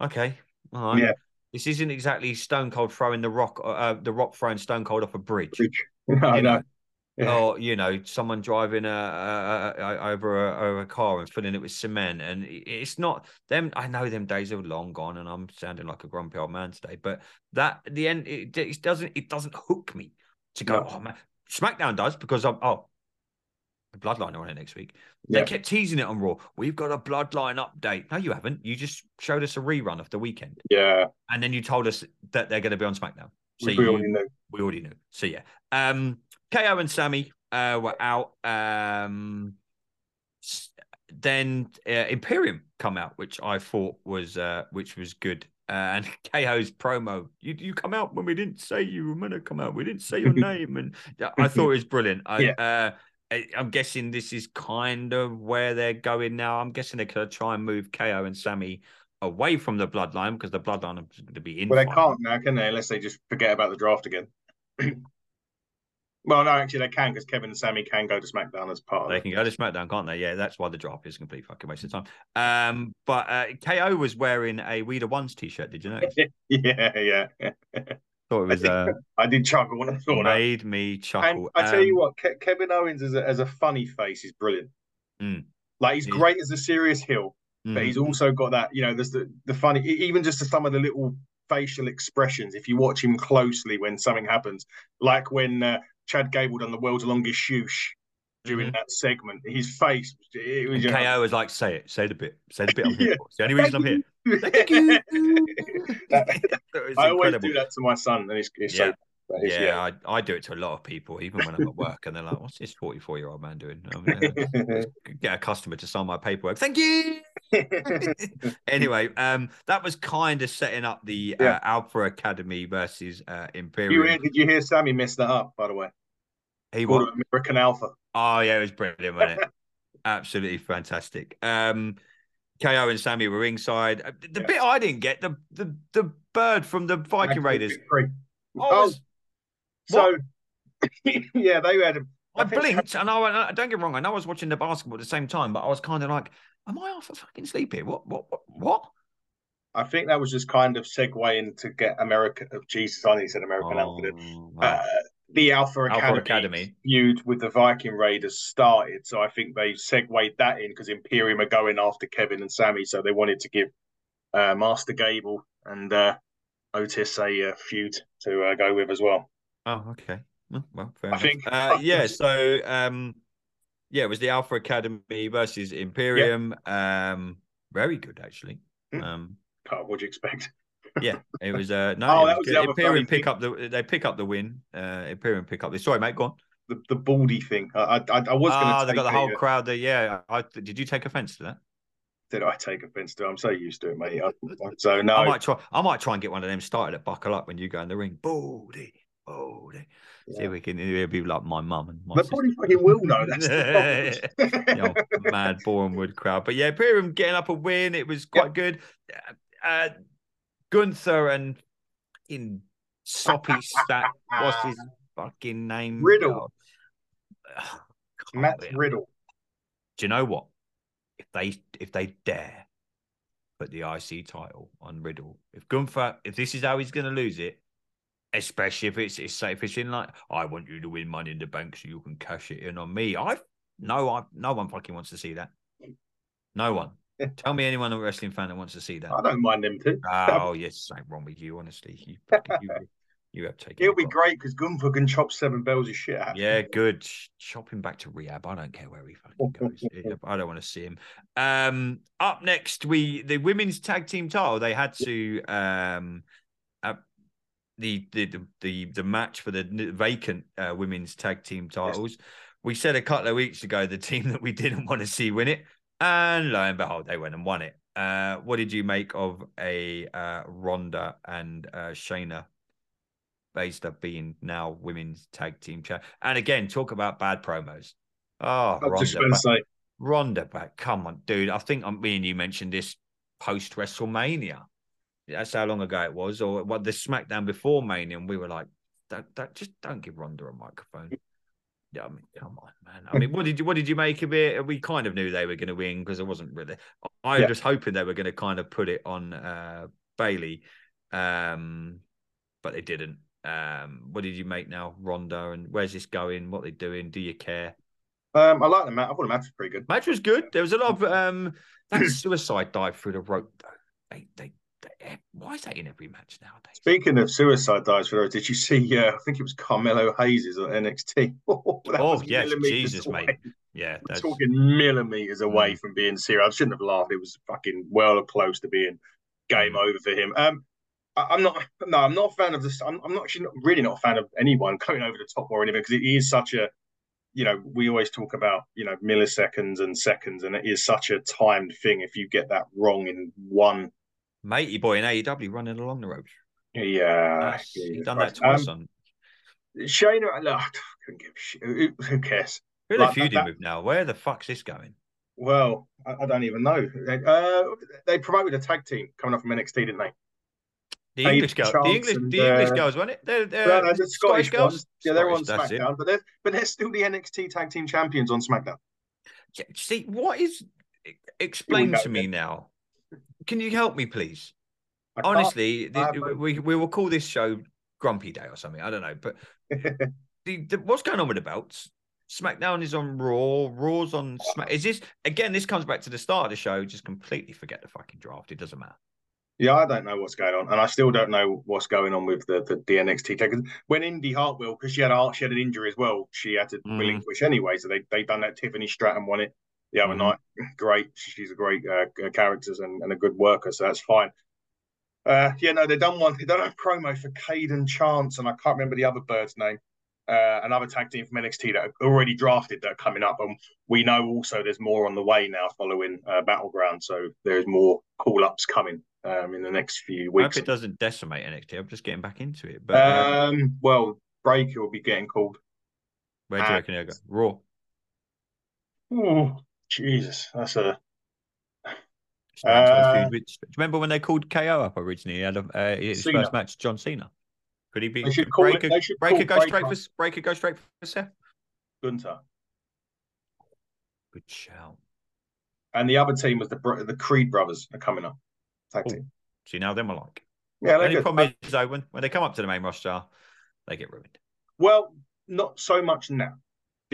Okay. All right. Yeah. This isn't exactly Stone Cold throwing the rock, uh, the rock throwing Stone Cold off a bridge I you know. know. Yeah. or you know someone driving a, a, a, over a, over a car and filling it with cement and it's not them i know them days are long gone and i'm sounding like a grumpy old man today but that at the end it, it doesn't it doesn't hook me to go No. oh man smackdown does because i'm oh bloodline on it next week they Yeah. kept teasing it on raw we've got a bloodline update no you haven't you just showed us a rerun of the weekend Yeah, and then you told us that they're going to be on smackdown so we you, already knew. we already knew. So yeah. Um KO and Sammy uh were out. Um then uh, Imperium come out, which I thought was uh which was good. Uh, and KO's promo, you you come out when we didn't say you were gonna come out. We didn't say your name, and I thought it was brilliant. I, Yeah. I- I'm guessing this is kind of where they're going now. I'm guessing they're gonna try and move KO and Sammy away from the bloodline because the bloodline is going to be in. Well, they can't now, can they? Unless they just forget about the draft again. well, no, actually they can because Kevin and Sammy can go to SmackDown as part They can go to SmackDown, can't they? Yeah, that's why the draft is a complete fucking waste of time. Um, but uh, KO was wearing a We the Ones t-shirt. Did you know? Yeah, yeah. Thought it was uh, I did chuckle when I saw that. made me And chuckle. I tell you Um, what, Ke- Kevin Owens as a, as a funny face is brilliant. Mm. Like he's He's- great as a serious heel, but mhm. he's also got that, you know, there's the the funny, even just to some of the little facial expressions. If you watch him closely when something happens, like when uh, Chad Gable done the world's longest shoosh during Mhm. that segment, his face, it was And KO was like, "Say it, say the bit, say the bit." I'm here Yeah. for. It's the only reason I'm here. Thank. That I always do that to my son, and it's, it's Yeah. so. that is- Yeah, I, I do it to a lot of people, even when I'm at work, and they're like, "What's this 44 year old man doing?" I'm, uh, get a customer to sign my paperwork. Thank you. anyway, um, that was kind of setting up the Yeah. uh, Alpha Academy versus uh, you Imperium. hear, did you hear Sammy mess that up? By the way, He Called it American Alpha. Oh yeah, it was brilliant, wasn't it? Absolutely fantastic. Um, KO and Sammy were ringside. Uh, The Yeah. bit I didn't get the the the bird from the Viking Raiders. Oh, was- so yeah, they had. A, I I blinked and I went, uh, don't get wrong, I know I was watching the basketball at the same time, but I was kind of like, am I off a fucking sleep here? What, what, what, what? I think that was just kind of segueing to get American. Oh, Jesus, I need to say American. Oh, Uh, wow. The Alpha Alpha Academy, Academy. feud with the Viking Raiders started, so I think they segued that in because Imperium are going after Kevin and Sammy, so they wanted to give uh, Master Gable and uh, Otis a uh, feud to uh, go with as well. Oh, okay. Well, I enough. think- Uh, yeah. So, um, yeah, it was the Alpha Academy versus Imperium. Um, very good actually. Hmm. Um, God, what'd you expect? Yeah, it was. Uh, no, Oh, that was was the good. other funny Imperium pick up the. They pick up the win. Uh, Imperium pick up the. Sorry, mate. Go on. The the baldy thing. I I, I was going to. Ah, they got the whole crowd there. Yeah. I, did you take offence to that? Did I take offence to? it? I'm so used to it, mate. I, so no, I might try. I might try and get one of them started at buckle up when you go in the ring. Baldy, baldy. See if we can. It'll be like my mum and my they probably fucking will know. That's the problem. you know, mad Bournemouth crowd. But yeah, Imperium getting up a win. It was quite good. Uh, Gunther and in soppy stat. What's his fucking name? Riddle. Oh, Matt Riddle. Do you know what? If they if they dare put the IC title on Riddle, if Gunther, if this is how he's going to lose it, especially if it's it's if it's in like I want you to win Money in the Bank so you can cash it in on me. I no, I no one fucking wants to see that. No one. Tell me anyone a wrestling fan that wants to see that. I don't mind them too. Oh yes, something wrong with you. Honestly, you you, you have taken. It'll be great because Gunther can chop seven bells of shit out. Yeah, good. Chop him back to rehab. I don't care where he fucking goes. I don't want to see him. Um, up next, we the women's tag team title. They had to um, uh, the, the the the the match for the vacant uh, women's tag team titles. We said a couple of weeks ago the team that we didn't want to see win it, and lo and behold, they went and won it. Uh, what did you make of a uh, Ronda and uh, Shayna Baszler being now women's tag team champ. And again, talk about bad promos. Oh, Ronda, back, say, Ronda back. Come on, dude. I think um, me and you mentioned this post WrestleMania. That's how long ago it was, or what the SmackDown before Mania, and we were like, don't, don't, just don't give Ronda a microphone. Yeah, I mean, come on, man. I mean, what did you what did you make of it? We kind of knew they were going to win because it wasn't really. I was Yeah. just hoping they were going to kind of put it on uh, Bayley, um, but they didn't. Um, what did you make now, Ronda? And where's this going? What they doing? Do you care? um, I like the match. I thought the match was pretty good. Match was good. There was a lot of um, that suicide dive through the rope. Though. They, they, why is that in every match nowadays? Speaking of suicide dives for those, did you see? Uh, I think it was Carmelo Hayes on NXT. That Oh, yes, Jesus, away. mate. Yeah, We're that's talking millimeters away Mm. from being serious. I shouldn't have laughed. It was fucking well close to being game Mm. over for him. Um, I, I'm not. No, I'm not a fan of this. I'm, I'm not actually not, really not a fan of anyone coming over the top or anything because it is such a. You know, we always talk about you know milliseconds and seconds, and it is such a timed thing. If you get that wrong in one, matey boy in AEW running along the ropes. yeah, he's done that twice Um, on. Shayna, look, I couldn't give a shit. Who, who cares? Who are they that- feuding that- with now? Where the fuck's this going? Well, I, I don't even know. Uh, they promoted a tag team coming up from NXT, didn't they? The English girls, the English, and, the English uh, girls, weren't it? They're, they're No, no, the Scottish, girls. ones. Yeah, they're on Scottish, it. SmackDown, but they're but they're still the NXT tag team champions on SmackDown. See, what is? Explain to me now. Can you help me, please? Honestly, the- we we will call this show Grumpy Day or something. I don't know, but the, the, what's going on with the belts? SmackDown is on Raw. Raw's on Smack. Is this again? This comes back to the start of the show. Just completely forget the fucking draft. It doesn't matter. yeah, I don't know what's going on, and I still don't know what's going on with the the, the NXT tag. When Indi Hartwell, because she had a, she had an injury as well, she had to Mm. relinquish anyway. So they they done that. Tiffany Stratton won it the other Mhm. night. Great, she's a great uh, character and, and a good worker, so that's fine. Uh, yeah, no, they done one. They done a promo for Caden Chance, and I can't remember the other bird's name. Uh, another tag team from NXT that are already drafted that are coming up, and we know also there's more on the way now following uh, Battleground. So there's more call ups coming um, in the next few I hope weeks. it doesn't decimate NXT. I'm just getting back into it. But um, Um, well, Breakker will be getting called. Where do you Uh, reckon he'll go? Raw. Oh, Jesus, that's a Stand to his Uh, Do you remember when they called KO up originally? He had a, uh, his Cena. first match, John Cena. Could he be? They should call it- they should Breakker go straight Breakker- for Breakker go straight for Seth. Gunther. Good shout. And the other team was the the Creed brothers are coming up. Tag team. See now them like. Yeah, The they're only good. problem is though when, when they come up to the main roster, they get ruined. Well, not so much now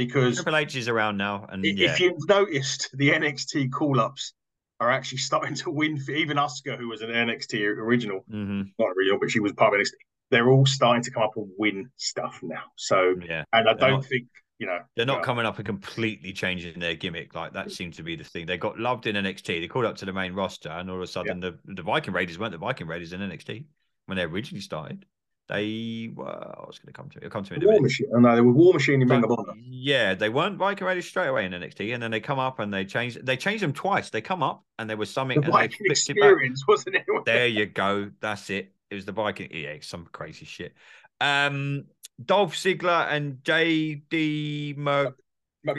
because Triple H is around now, and i- yeah, if you've noticed, the NXT call ups are actually starting to win. For, even Asuka, who was an NXT original, hmm not original, but she was part of NXT. They're all starting to come up and win stuff now. So, yeah, and I don't not- think you know they're not well, coming up and completely changing their gimmick. Like that seemed to be the thing. They got loved in NXT. They called up to the main roster, and all of a sudden, the the Viking Raiders weren't the Viking Raiders in NXT when they originally started. They were. I was going to come to it. It'll come to me in a War. Machine. Oh, no, they were War Machine in Ring of Honor. yeah, they weren't Viking Raiders straight away in NXT, and then they come up and they change. They changed them twice. They come up and there was something, The and Viking flipped it experience, wasn't it? There you go. That's it. It was the Viking. Yeah, some crazy shit. Um, Dolph Ziggler and JD McDonagh.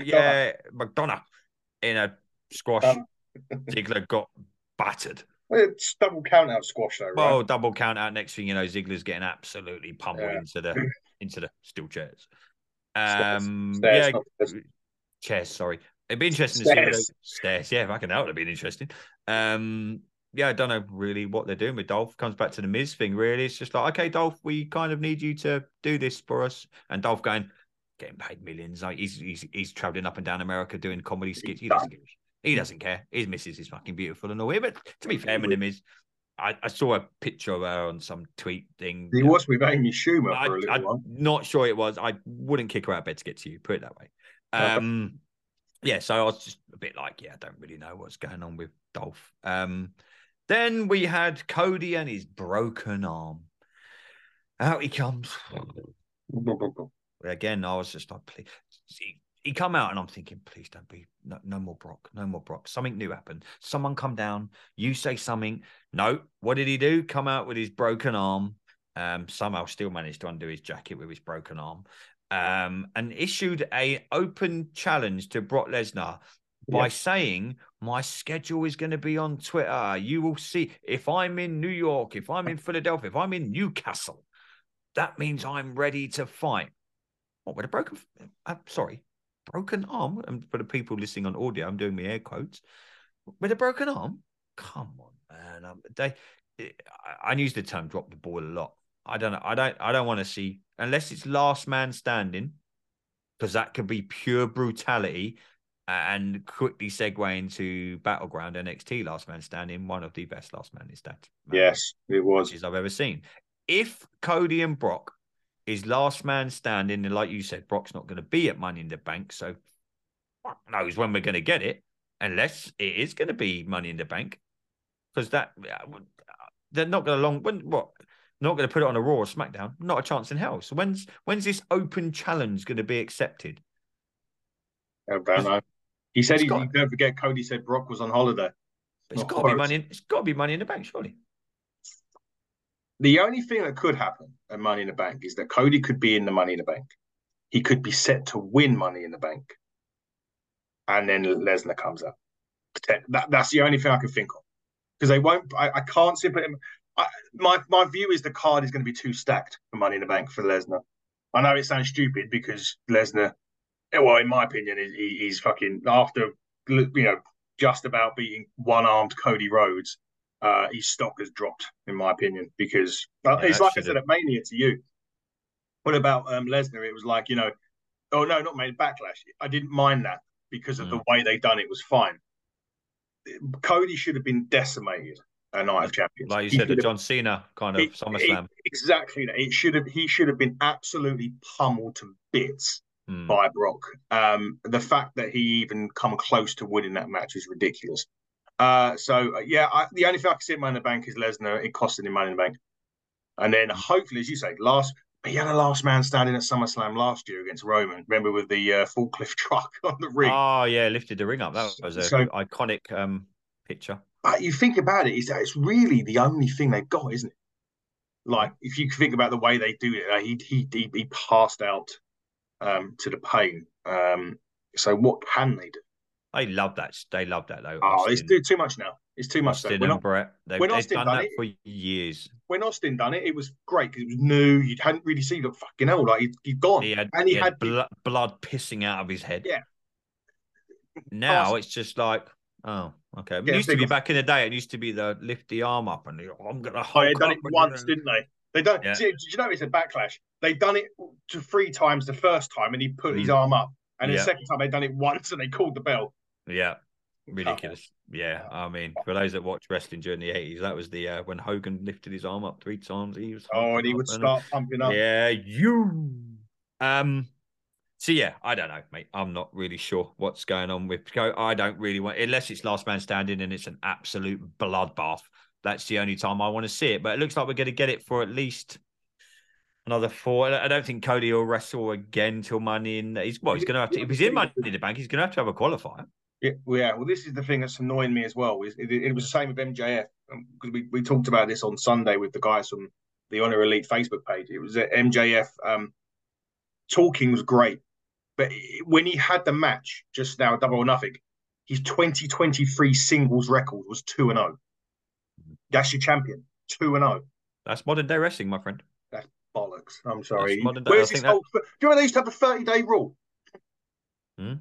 yeah McDonagh in a squash. Um, Ziggler got battered. It's double count out squash though, right? Well, double count out. Next thing you know, Ziggler's getting absolutely pummeled Yeah. into the into the steel chairs. Stairs. Um, Stairs, yeah, stairs. chairs. Sorry, it'd be interesting to see they- Stairs. stairs. Yeah, fucking hell, it'd been interesting. Um, yeah, I don't know really what they're doing with Dolph. Comes back to the Miz thing. Really, it's just like, okay, Dolph, we kind of need you to do this for us. And Dolph going, getting paid millions. Like he's he's he's traveling up and down America doing comedy skits. He doesn't give a shit. He doesn't care. His missus is fucking beautiful and all. But to be fair, him is. I, I saw a picture of her on some tweet thing. He was with Amy Schumer I, for a little I'm while. not sure it was. I wouldn't kick her out of bed to get to you. Put it that way. Um, yeah. So I was just a bit like, yeah, I don't really know what's going on with Dolph. Um, then we had Cody and his broken arm. Out he comes. Again, I was just like, please. He, come out and I'm thinking, please don't be no, no more Brock, no more Brock. Something new happened. Someone come down. You say something. No. What did he do? Come out with his broken arm. Um, somehow still managed to undo his jacket with his broken arm. Um, and issued a open challenge to Brock Lesnar by Yeah. saying my schedule is going to be on Twitter. You will see if I'm in New York, if I'm in Philadelphia, if I'm in Newcastle, that means I'm ready to fight. What with a broken? I'm sorry, broken arm. And for the people listening on audio, I'm doing my air quotes. With a broken arm, come on, man. Um, they, I, I use the term "drop the ball" a lot. I don't know. I don't. I don't want to see unless it's last man standing, because that could be pure brutality. And quickly segue into Battleground NXT Last Man Standing, one of the best Last Man Stand Yes, it was. I've ever seen. If Cody and Brock is last man standing, and like you said, Brock's not going to be at Money in the Bank, so fuck knows when we're going to get it, unless it is going to be Money in the Bank, because that uh, they're not going to long when what not going to put it on a Raw or SmackDown, not a chance in hell. So when's when's this open challenge going to be accepted? I don't know. He said he, got- don't forget Cody said Brock was on holiday. It's Not got to be money. In, it's got to be Money in the Bank, surely. The only thing that could happen at Money in the Bank is that Cody could be in the Money in the Bank. He could be set to win Money in the Bank. And then Lesnar comes up. That, that's the only thing I can think of. Because they won't, I, I can't simply. I, my, my view is the card is going to be too stacked for Money in the Bank for Lesnar. I know it sounds stupid because Lesnar, well, in my opinion, he, he's fucking, after, you know, just about beating one armed Cody Rhodes, uh, his stock has dropped, in my opinion, because uh, Yeah, it's like I said at Mania to you. What about um, Lesnar? It was like, you know, oh no, not made backlash. I didn't mind that because of the Mm. way they done it was fine. Cody should have been decimated at Night of Champions. Like you He said, the have- John Cena kind of it- SummerSlam. it- exactly. that. It should have. He should have been absolutely pummeled to bits Hmm. by Brock. Um, the fact that he even come close to winning that match is ridiculous. Uh, so uh, yeah, I, the only thing I can see Money in the Bank is Lesnar. It costing him Money in the Bank, and then hopefully, as you say, last he had a last man standing at SummerSlam last year against Roman. Remember with the uh, forklift truck on the ring. Oh yeah, lifted the ring up. That was a So- iconic um picture. But you think about it, is that it's really the only thing they've got, isn't it? Like if you think about the way they do it, he he he, he passed out um, to the pain. Um, so what can they do? They love that. They love that though. Oh, it's Austin, too, too much now. It's too much. though. Austin When, and Brett. They've, when they've Austin done done that it- for years. when Austin done it, it was great because it was new. You hadn't really seen the fucking hell. Like he, he'd gone, He had, and he, he had, had blood, blood pissing out of his head. Yeah. Now Awesome. it's just like, oh, okay. It Yeah, used to be back in the day. It used to be the lift the arm up and oh, I'm gonna Oh, they done it once, didn't they? They done. Yeah. See, did you know it's a backlash? They done it to three times the first time, and he put his Mm. arm up, and then Yeah. the second time they done it once, and they called the bell. Yeah, ridiculous. Yeah, I mean, for those that watched wrestling during the eighties, that was the uh, when Hogan lifted his arm up three times. He was Oh, and he would and- start pumping up. Yeah, you. Um. So yeah, I don't know, mate. I'm not really sure what's going on with Go. I don't really want unless it's last man standing and it's an absolute bloodbath. That's the only time I want to see it. But it looks like we're going to get it for at least another four. I don't think Cody will wrestle again till Money in. He's well, he's going to have to. If he's in Money in the Bank, he's going to have to have a qualifier. Yeah, well, yeah. Well, this is the thing that's annoying me as well. Is it, it was the same with MJF because we, we talked about this on Sunday with the guys from the Honor Elite Facebook page. It was that MJF um, talking was great, but when he had the match just now, double or nothing, his 2023 singles record was two and zero. That's your champion, two and oh. zero. That's modern day wrestling, my friend. That's bollocks. I'm sorry. modern day- Where's this that- whole? Do you remember they used to have the 30 day rule? Hmm?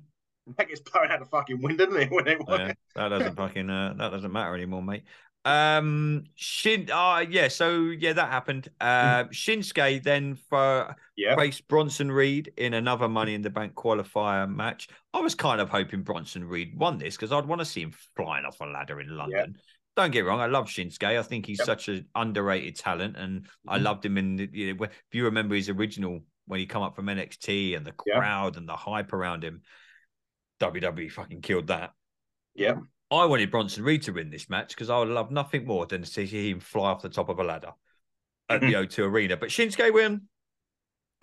That gets blown out the fucking wind, doesn't it? When it yeah, that doesn't fucking uh, that doesn't matter anymore, mate. Um, Shin, uh, yeah, so yeah, that happened. Uh, Shinsuke then for yeah. faced Bronson Reed in another Money in the Bank qualifier match. I was kind of hoping Bronson Reed won this because I'd want to see him flying off a ladder in London. Don't get wrong, I love Shinsuke. I think he's Yep. such an underrated talent, and I Mhm. loved him in. The, you know, if you remember his original when he come up from NXT and the Yeah. crowd and the hype around him, WWE fucking killed that. Yeah. I wanted Bronson Reed to win this match because I would love nothing more than to see him fly off the top of a ladder at the O2 Arena. But Shinsuke win,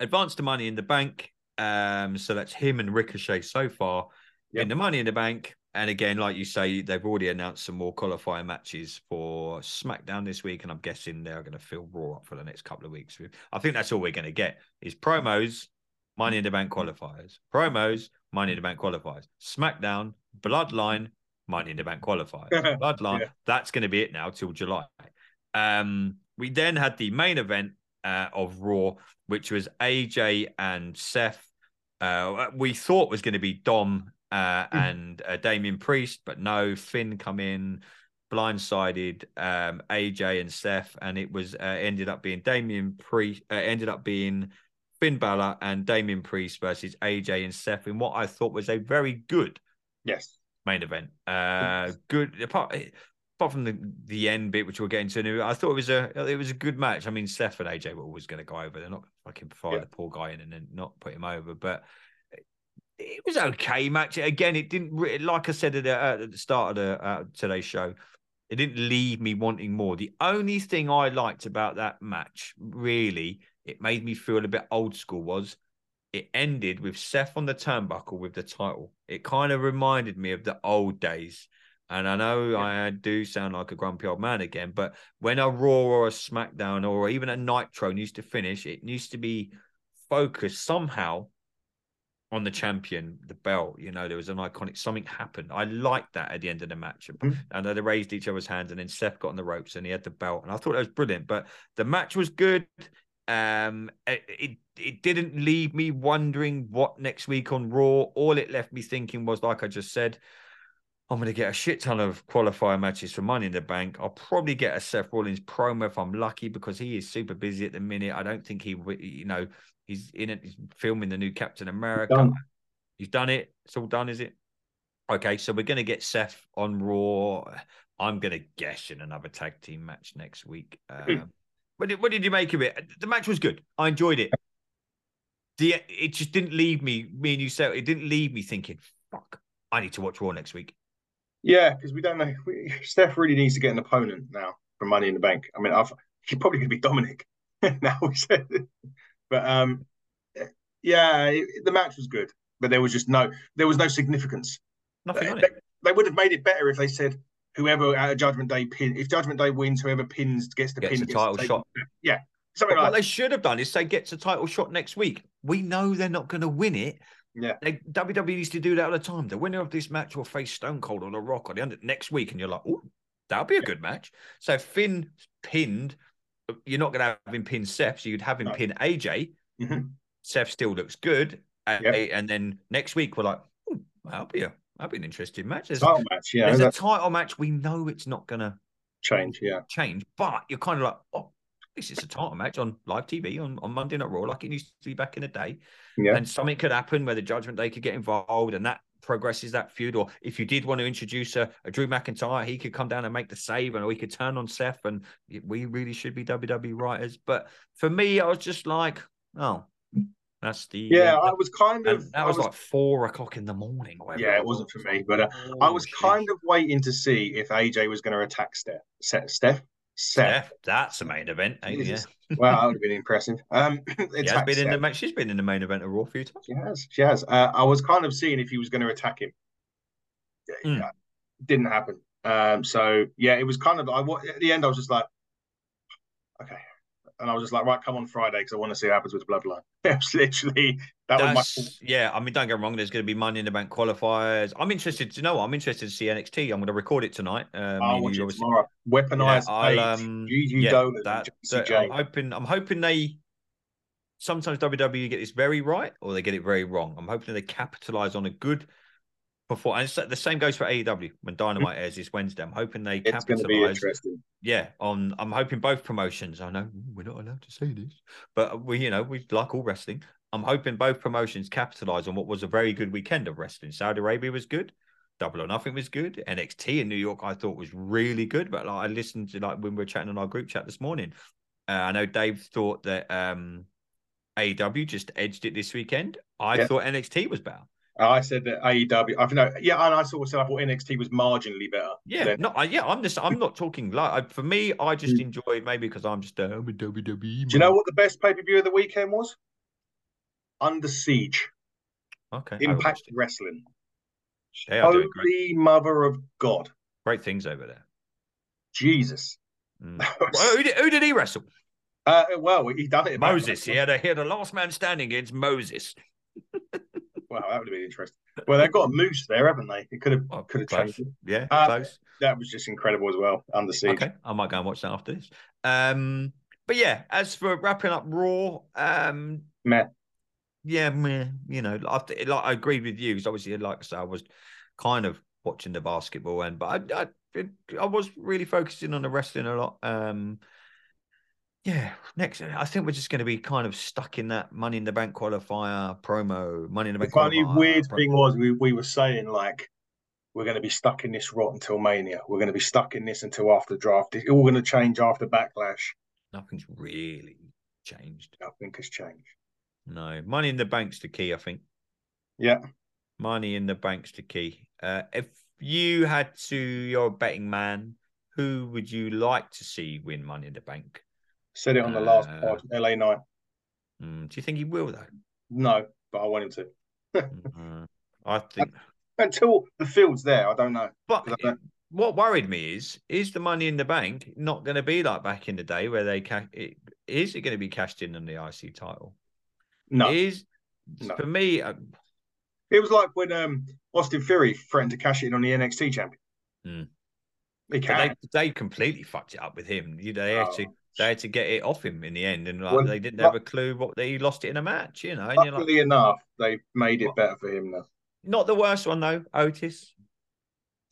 advance to Money in the Bank. Um, so that's him and Ricochet so far Yep. in the Money in the Bank. And again, like you say, they've already announced some more qualifying matches for SmackDown this week, and I'm guessing they're going to fill Raw up for the next couple of weeks. I think that's all we're going to get is promos, Money in the Bank qualifiers, promos, Money in the Bank qualifiers, SmackDown, Bloodline, Money in the Bank qualifiers, Bloodline. Yeah. That's going to be it now till July. Um, we then had the main event uh, of Raw, which was AJ and Seth. Uh, we thought was going to be Dom uh, Hmm. and uh, Damian Priest, but no, Finn come in, blindsided um, AJ and Seth, and it was uh, ended up being Damian Priest. Uh, ended up being Finn Balor and Damian Priest versus AJ and Seth in what I thought was a very good Yes. main event. Uh, good apart apart from the the end bit, which we'll get into. I thought it was a it was a good match. I mean, Seth and AJ were always going to go over. They're not gonna fucking fire Yeah. the poor guy in and then not put him over, but. It was okay match. Again, it didn't like I said at the, at the start of the uh, today's show. It didn't leave me wanting more. The only thing I liked about that match, really, it made me feel a bit old school. Was it ended with Seth on the turnbuckle with the title. It kind of reminded me of the old days. And I know I do sound like a grumpy old man again, but when a Raw or a SmackDown or even a Nitro used to finish, it used to be focused somehow on the champion, the belt. You know, there was an iconic something happened. I liked that at the end of the match. Mhm. And they raised each other's hands, and then Seth got on the ropes and he had the belt. And I thought that was brilliant. But the match was good. Um, it, it it didn't leave me wondering what next week on Raw. All it left me thinking was, like I just said, I'm going to get a shit ton of qualifier matches for Money in the Bank. I'll probably get a Seth Rollins promo if I'm lucky because he is super busy at the minute. I don't think he, you know, he's in it, he's filming the new Captain America. Done. He's done it. It's all done, is it? Okay, so we're going to get Seth on Raw. I'm going to guess in another tag team match next week. Um, what, did, what did you make of it? The match was good. I enjoyed it. The it just didn't leave me. Me and you said it didn't leave me thinking, "Fuck, I need to watch Raw next week." Yeah, because we don't know. We, Steph really needs to get an opponent now for Money in the Bank. I mean, I've, he's probably going to be Dominic now. We said, but um, yeah, it- the match was good, but there was just no, there was no significance. Nothing They, on they, they would have made it better if they said whoever at a Judgment Day pin, if Judgment Day wins, whoever pins gets the Gets pin a title take- shot. Yeah, something But what like they should have done is say gets a title shot next week. We know they're not going to win it. Yeah. They, WWE used to do that all the time. The winner of this match will face Stone Cold or The Rock on the end next week, and you're like, oh, that'll be a good match. So Finn pinned. You're not going to have him pin Seth, so you'd have him No. pin AJ. Mhm. Seth still looks good, and, Yep. and then next week we're like, oh, that'll be a that'll be an interesting match. There's, title match. Yeah, there's a title match. We know it's not going to change. Yeah, change, but you're kind of like, oh, this is a title match on live TV on, on Monday Night Raw, like it used to be back in the day. yeah. And something could happen where the Judgment Day could get involved, and that progresses that feud. Or if you did want to introduce a, a Drew McIntyre, he could come down and make the save, and we could turn on Seth. And we really should be WWE writers. But for me, I was just like, oh, that's the Yeah, uh, I was kind of. that I was, like four o'clock in the morning. Yeah, it wasn't for me, but uh, I was kind of waiting to see if AJ was going to attack Steph. Steph, Steph. Steph, that's the main event. Yeah, Well, that would have been impressive. Um, she has been in the she's been in the main event of Raw a few times. She has. She has. Uh, I was kind of seeing if he was going to attack him. Yeah, Mm. yeah, didn't happen. Um, so yeah, it was kind of. I at the end, I was just like, okay, and I was just like, right, come on Friday because I want to see what happens with Bloodline. Literally that was my. Yeah, I mean, don't get me wrong. There's going to be Money in the Bank qualifiers. I'm interested to know. what, I'm interested to see NXT. I'm going to record it tonight. Um, I'll you watch it tomorrow. Yeah, Weaponized I'll, Paige, um, Gigi yeah, Dolin, that, that- I'm hoping. I'm hoping they. Sometimes WWE get this very right, or they get it very wrong. I'm hoping they capitalize on a good before. performance. The same goes for AEW when Dynamite airs this Wednesday. I'm hoping they It's capitalize interesting. Yeah on i'm hoping both promotions i know we're not allowed to say this but we you know we like all wrestling i'm hoping both promotions capitalize on what was a very good weekend of wrestling saudi arabia was good double or nothing was good nxt in new york i thought was really good but like i listened to like when we were chatting on our group chat this morning uh, i know dave thought that um AEW just edged it this weekend. I thought NXT was better. I said that AEW. I know. Yeah, and I sort of said I thought NXT was marginally better. Yeah, than- no, I, yeah, I'm just, I'm not talking like for me. I just enjoy maybe because I'm just, I'm a WWE. Do you know what the best pay per view of the weekend was? Under Siege, Okay, Impact. Wrestling. They are doing great, Holy Mother of God, great things over there. Jesus! Mm. Well, who, did, who did he wrestle? Uh, well, he done it. Moses. He had a he had a last man standing against Moses. Wow, that would have been interesting. Well, they've got a moose there, haven't they? It could have Oh, could have close. changed. It. Yeah, Uh, close. That was just incredible as well. Under Siege. Okay, I might go and watch that after this. Um, but yeah, as for wrapping up Raw, um, Meh. yeah, meh, you know, after like I agree with you because obviously, like I said, I was kind of watching the basketball end, but I, I, I was really focusing on the wrestling a lot. Um, yeah, next, I think we're just going to be kind of stuck in that Money in the Bank qualifier promo, Money in the The Bank. funny qualifier, weird pro- thing was we, we were saying like we're going to be stuck in this rot until Mania. We're going to be stuck in this until after draft. It's all going to change after Backlash. Nothing's really changed. Nothing has changed. No, Money in the Bank's the key, I think. Yeah. Money in the Bank's the key. Uh, if you had to, you're a betting man, who would you like to see win Money in the Bank? Said it on the last Uh, pod, LA Knight. Mm, do you think he will, though? No, but I want him to. Mm, I think. Until the field's there, I don't know. But don't- what worried me is, is the Money in the Bank not going to be like back in the day where they ca- it, is it going to be cashed in on the IC title? No. Is No. for me, uh, It was like when um, Austin Theory threatened to cash in on the NXT champion. But can. they they completely fucked it up with him. You know, they Oh. They had to get it off him in the end, and like Well, they didn't lu- have a clue what they lost it in a match. You know, and you're like, Luckily enough, they made it better for him now. not the worst one though. Otis,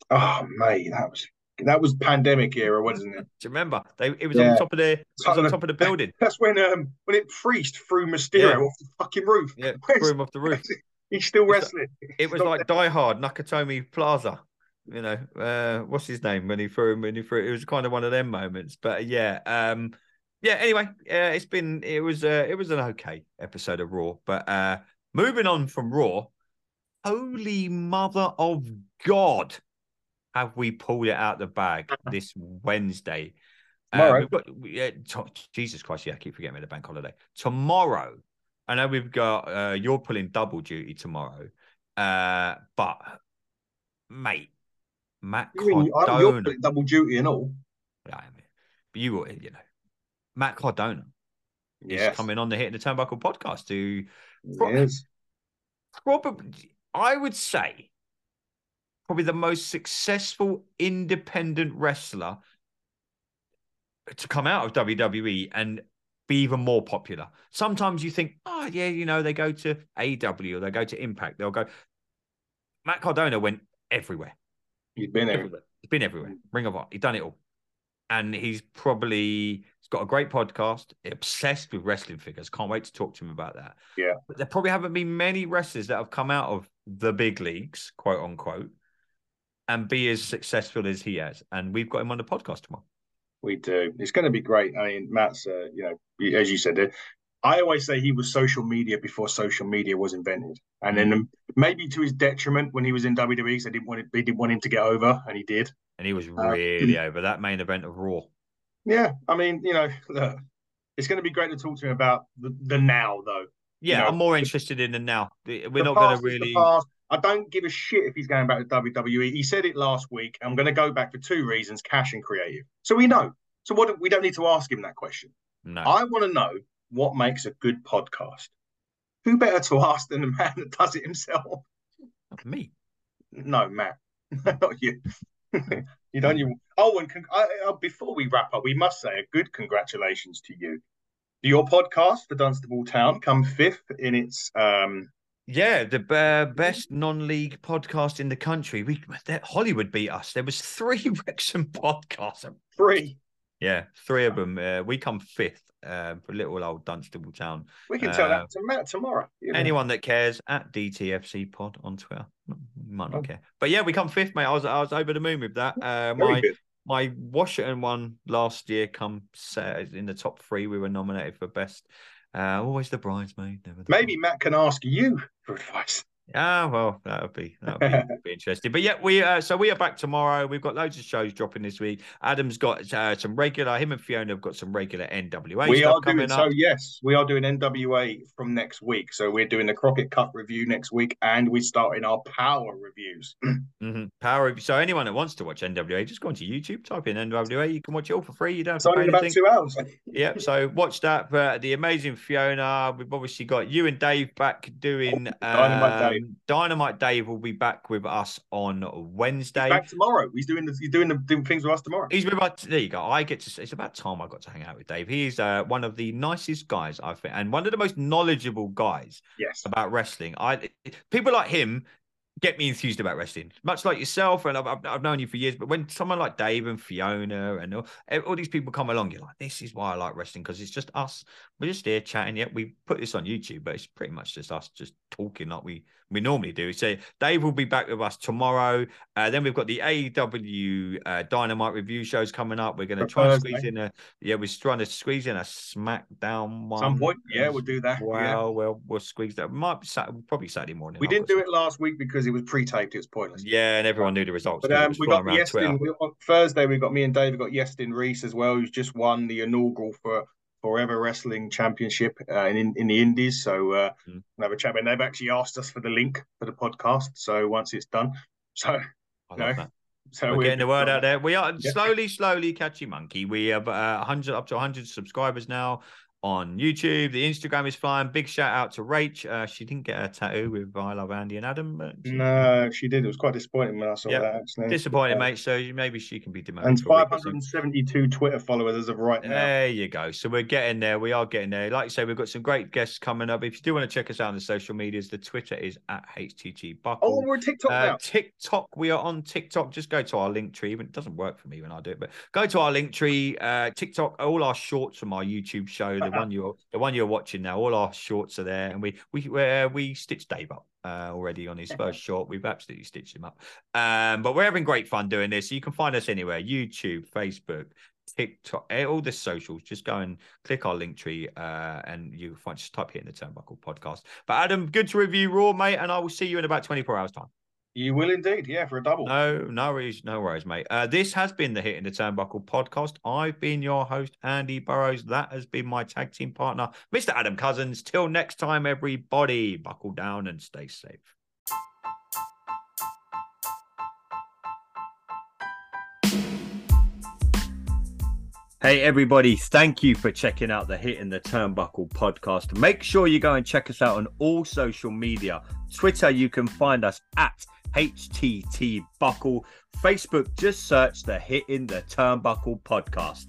Oh mate, that was that was pandemic era, wasn't it? do you remember? They it was on top of the it was on top of the building. That's when um when it priest threw Mysterio Yeah. off the fucking roof. Yeah, Where's- threw him off the roof. He's still wrestling. It was Stop like Die Hard, Nakatomi Plaza. You know, uh, what's his name when he threw him? When he threw, it was kind of one of them moments. But yeah, um, yeah. Anyway, uh, it's been it was uh, it was an okay episode of Raw. But uh, moving on from Raw, holy mother of God, have we pulled it out the bag this Wednesday? Uh, Tomorrow. we've got yeah, to- Jesus Christ, yeah, I keep forgetting about the bank holiday. Tomorrow, I know we've got uh, you're pulling double duty tomorrow, uh, but mate, Matt You mean, I- you're Cardona, double duty and all. yeah, I mean, but you were, you know, Matt Cardona is coming on the Hitting the Turnbuckle podcast to Yes. probably, I would say, probably the most successful independent wrestler to come out of WWE and be even more popular. Sometimes you think, oh, yeah, you know, they go to AW or they go to Impact, they'll go. Matt Cardona went everywhere. You've been there. Everywhere. He's been everywhere. Ring of Honor. He's done it all. And he's probably he's got a great podcast, obsessed with wrestling figures. Can't wait to talk to him about that. Yeah. But there probably haven't been many wrestlers that have come out of the big leagues, quote unquote, and be as successful as he has. And we've got him on the podcast tomorrow. We do. It's going to be great. I mean, Matt's, uh, you know, as you said, uh, I always say he was social media before social media was invented, and then um, maybe to his detriment when he was in WWE, they didn't want it, they didn't want him to get over, and he did. And he was Uh, really over that main event of Raw. Yeah, I mean, you know, look, it's going to be great to talk to him about the, the now, though. Yeah, know, I'm more interested in the now. We're The not going to really. I don't give a shit if he's going back to WWE. He said it last week. I'm going to go back for two reasons: cash and creative. So we know. So what? We don't need to ask him that question. No. I want to know what makes a good podcast. Who better to ask than the man that does it himself? Me. No, Matt, not you. you don't. You. Oh, and con- I, I, before we wrap up, we must say a good congratulations to you. Your podcast, The Dunstable Town, come fifth in its. um Yeah, the uh, best non-league podcast in the country. We that, Hollywood beat us. There was three Wrexham podcasts. Three. Yeah, three of them. Uh, we come fifth uh, for little old Dunstable Town. We can tell Uh, that to Matt tomorrow. you know. Anyone that cares at DTFC Pod on Twitter might not Oh. care, but yeah, we come fifth, mate. I was I was over the moon with that. Uh, Very my good. my Washington one last year come set in the top three. We were nominated for best. Uh, always the bridesmaid. Never the Maybe Matt can ask you for advice. Ah, well, that would be that would be, be interesting. But yeah, we uh, so we are back tomorrow. We've got loads of shows dropping this week. Adam's got uh, some regular. Him and Fiona have got some regular NWA we stuff are coming doing up. so. Yes, we are doing NWA from next week. So we're doing the Crockett Cup review next week, and we're starting our Power reviews. Mhm. Power. So anyone that wants to watch NWA, just go onto YouTube, type in NWA. You can watch it all for free. You don't have to pay in about anything. two hours. Yep. So watch that. But the amazing Fiona. We've obviously got you and Dave back doing Oh, Dynamite Dave. Um, Dynamite Dave will be back with us on Wednesday. Back tomorrow. He's doing the, he's doing the doing things with us tomorrow. He's with us. There you go. I get to. It's about time I got to hang out with Dave. He's uh, one of the nicest guys I think, and one of the most knowledgeable guys Yes. about wrestling. I people like him get me enthused about wrestling, much like yourself. And I've, I've, known you for years, but when someone like Dave and Fiona and all, all these people come along, you're like, this is why I like wrestling because it's just us. We're just here chatting. Yet we put this on YouTube, but it's pretty much just us just talking like we we normally do. So Dave will be back with us tomorrow. Uh, then we've got the AEW uh, Dynamite review shows coming up. We're going to try and Thursday. squeeze in a yeah, we're trying to squeeze in a SmackDown one. Some point, yeah, we'll do that. Well, yeah. well, we'll squeeze that. Might be Saturday, probably Saturday morning. We didn't do it last week because it was pre-taped. It was pointless. Yeah, and everyone knew the results. But um, we got around Yestin we, on Thursday. We got me and Dave. We got Yestin Reese as well, who's just won the inaugural for Forever Wrestling Championship uh, in in the Indies. So uh, Mm. we'll have a chat. And they've actually asked us for the link for the podcast. So once it's done, so I love that. so We're getting the word out there. We are Yeah. slowly, slowly catchy monkey. We have uh, 100 up to 100 subscribers now on YouTube. The Instagram is flying. Big shout out to Rach. Uh, she didn't get a tattoo with I Love Andy and Adam. But she- No, she did. It was quite disappointing when I saw Yep. that. Actually, Disappointing, Uh, mate. So maybe she can be demoted. And for a week or something. 572 Twitter followers as of right now. There you go. So we're getting there. We are getting there. Like I say, we've got some great guests coming up. If you do want to check us out on the social medias, the Twitter is at HTT Buckle. Oh, we're TikTok Uh, now. TikTok, we are on TikTok. Just go to our link tree. It doesn't work for me when I do it, but go to our link tree. Uh, TikTok, all our shorts from our YouTube show, the one you're the one you're watching now, all our shorts are there, and we we uh, we stitched Dave up uh, already on his first short. We've absolutely stitched him up. Um, but we're having great fun doing this. You can find us anywhere: YouTube, Facebook. TikTok, eh, all the socials. Just go and click our link tree, uh, and you find just type here in the Turnbuckle podcast. But Adam, good to review Raw, mate, and I will see you in about 24 hours time. You will indeed, yeah, for a double. No, no worries, no worries, mate. Uh, this has been the Hitting the Turnbuckle podcast. I've been your host, Andy Burrows. That has been my tag team partner, Mr. Adam Cousins. Till next time, everybody, buckle down and stay safe. Hey, everybody, thank you for checking out the Hitting the Turnbuckle podcast. Make sure you go and check us out on all social media. Twitter, you can find us at HTT Buckle. Facebook, just search the Hitting the Turnbuckle podcast.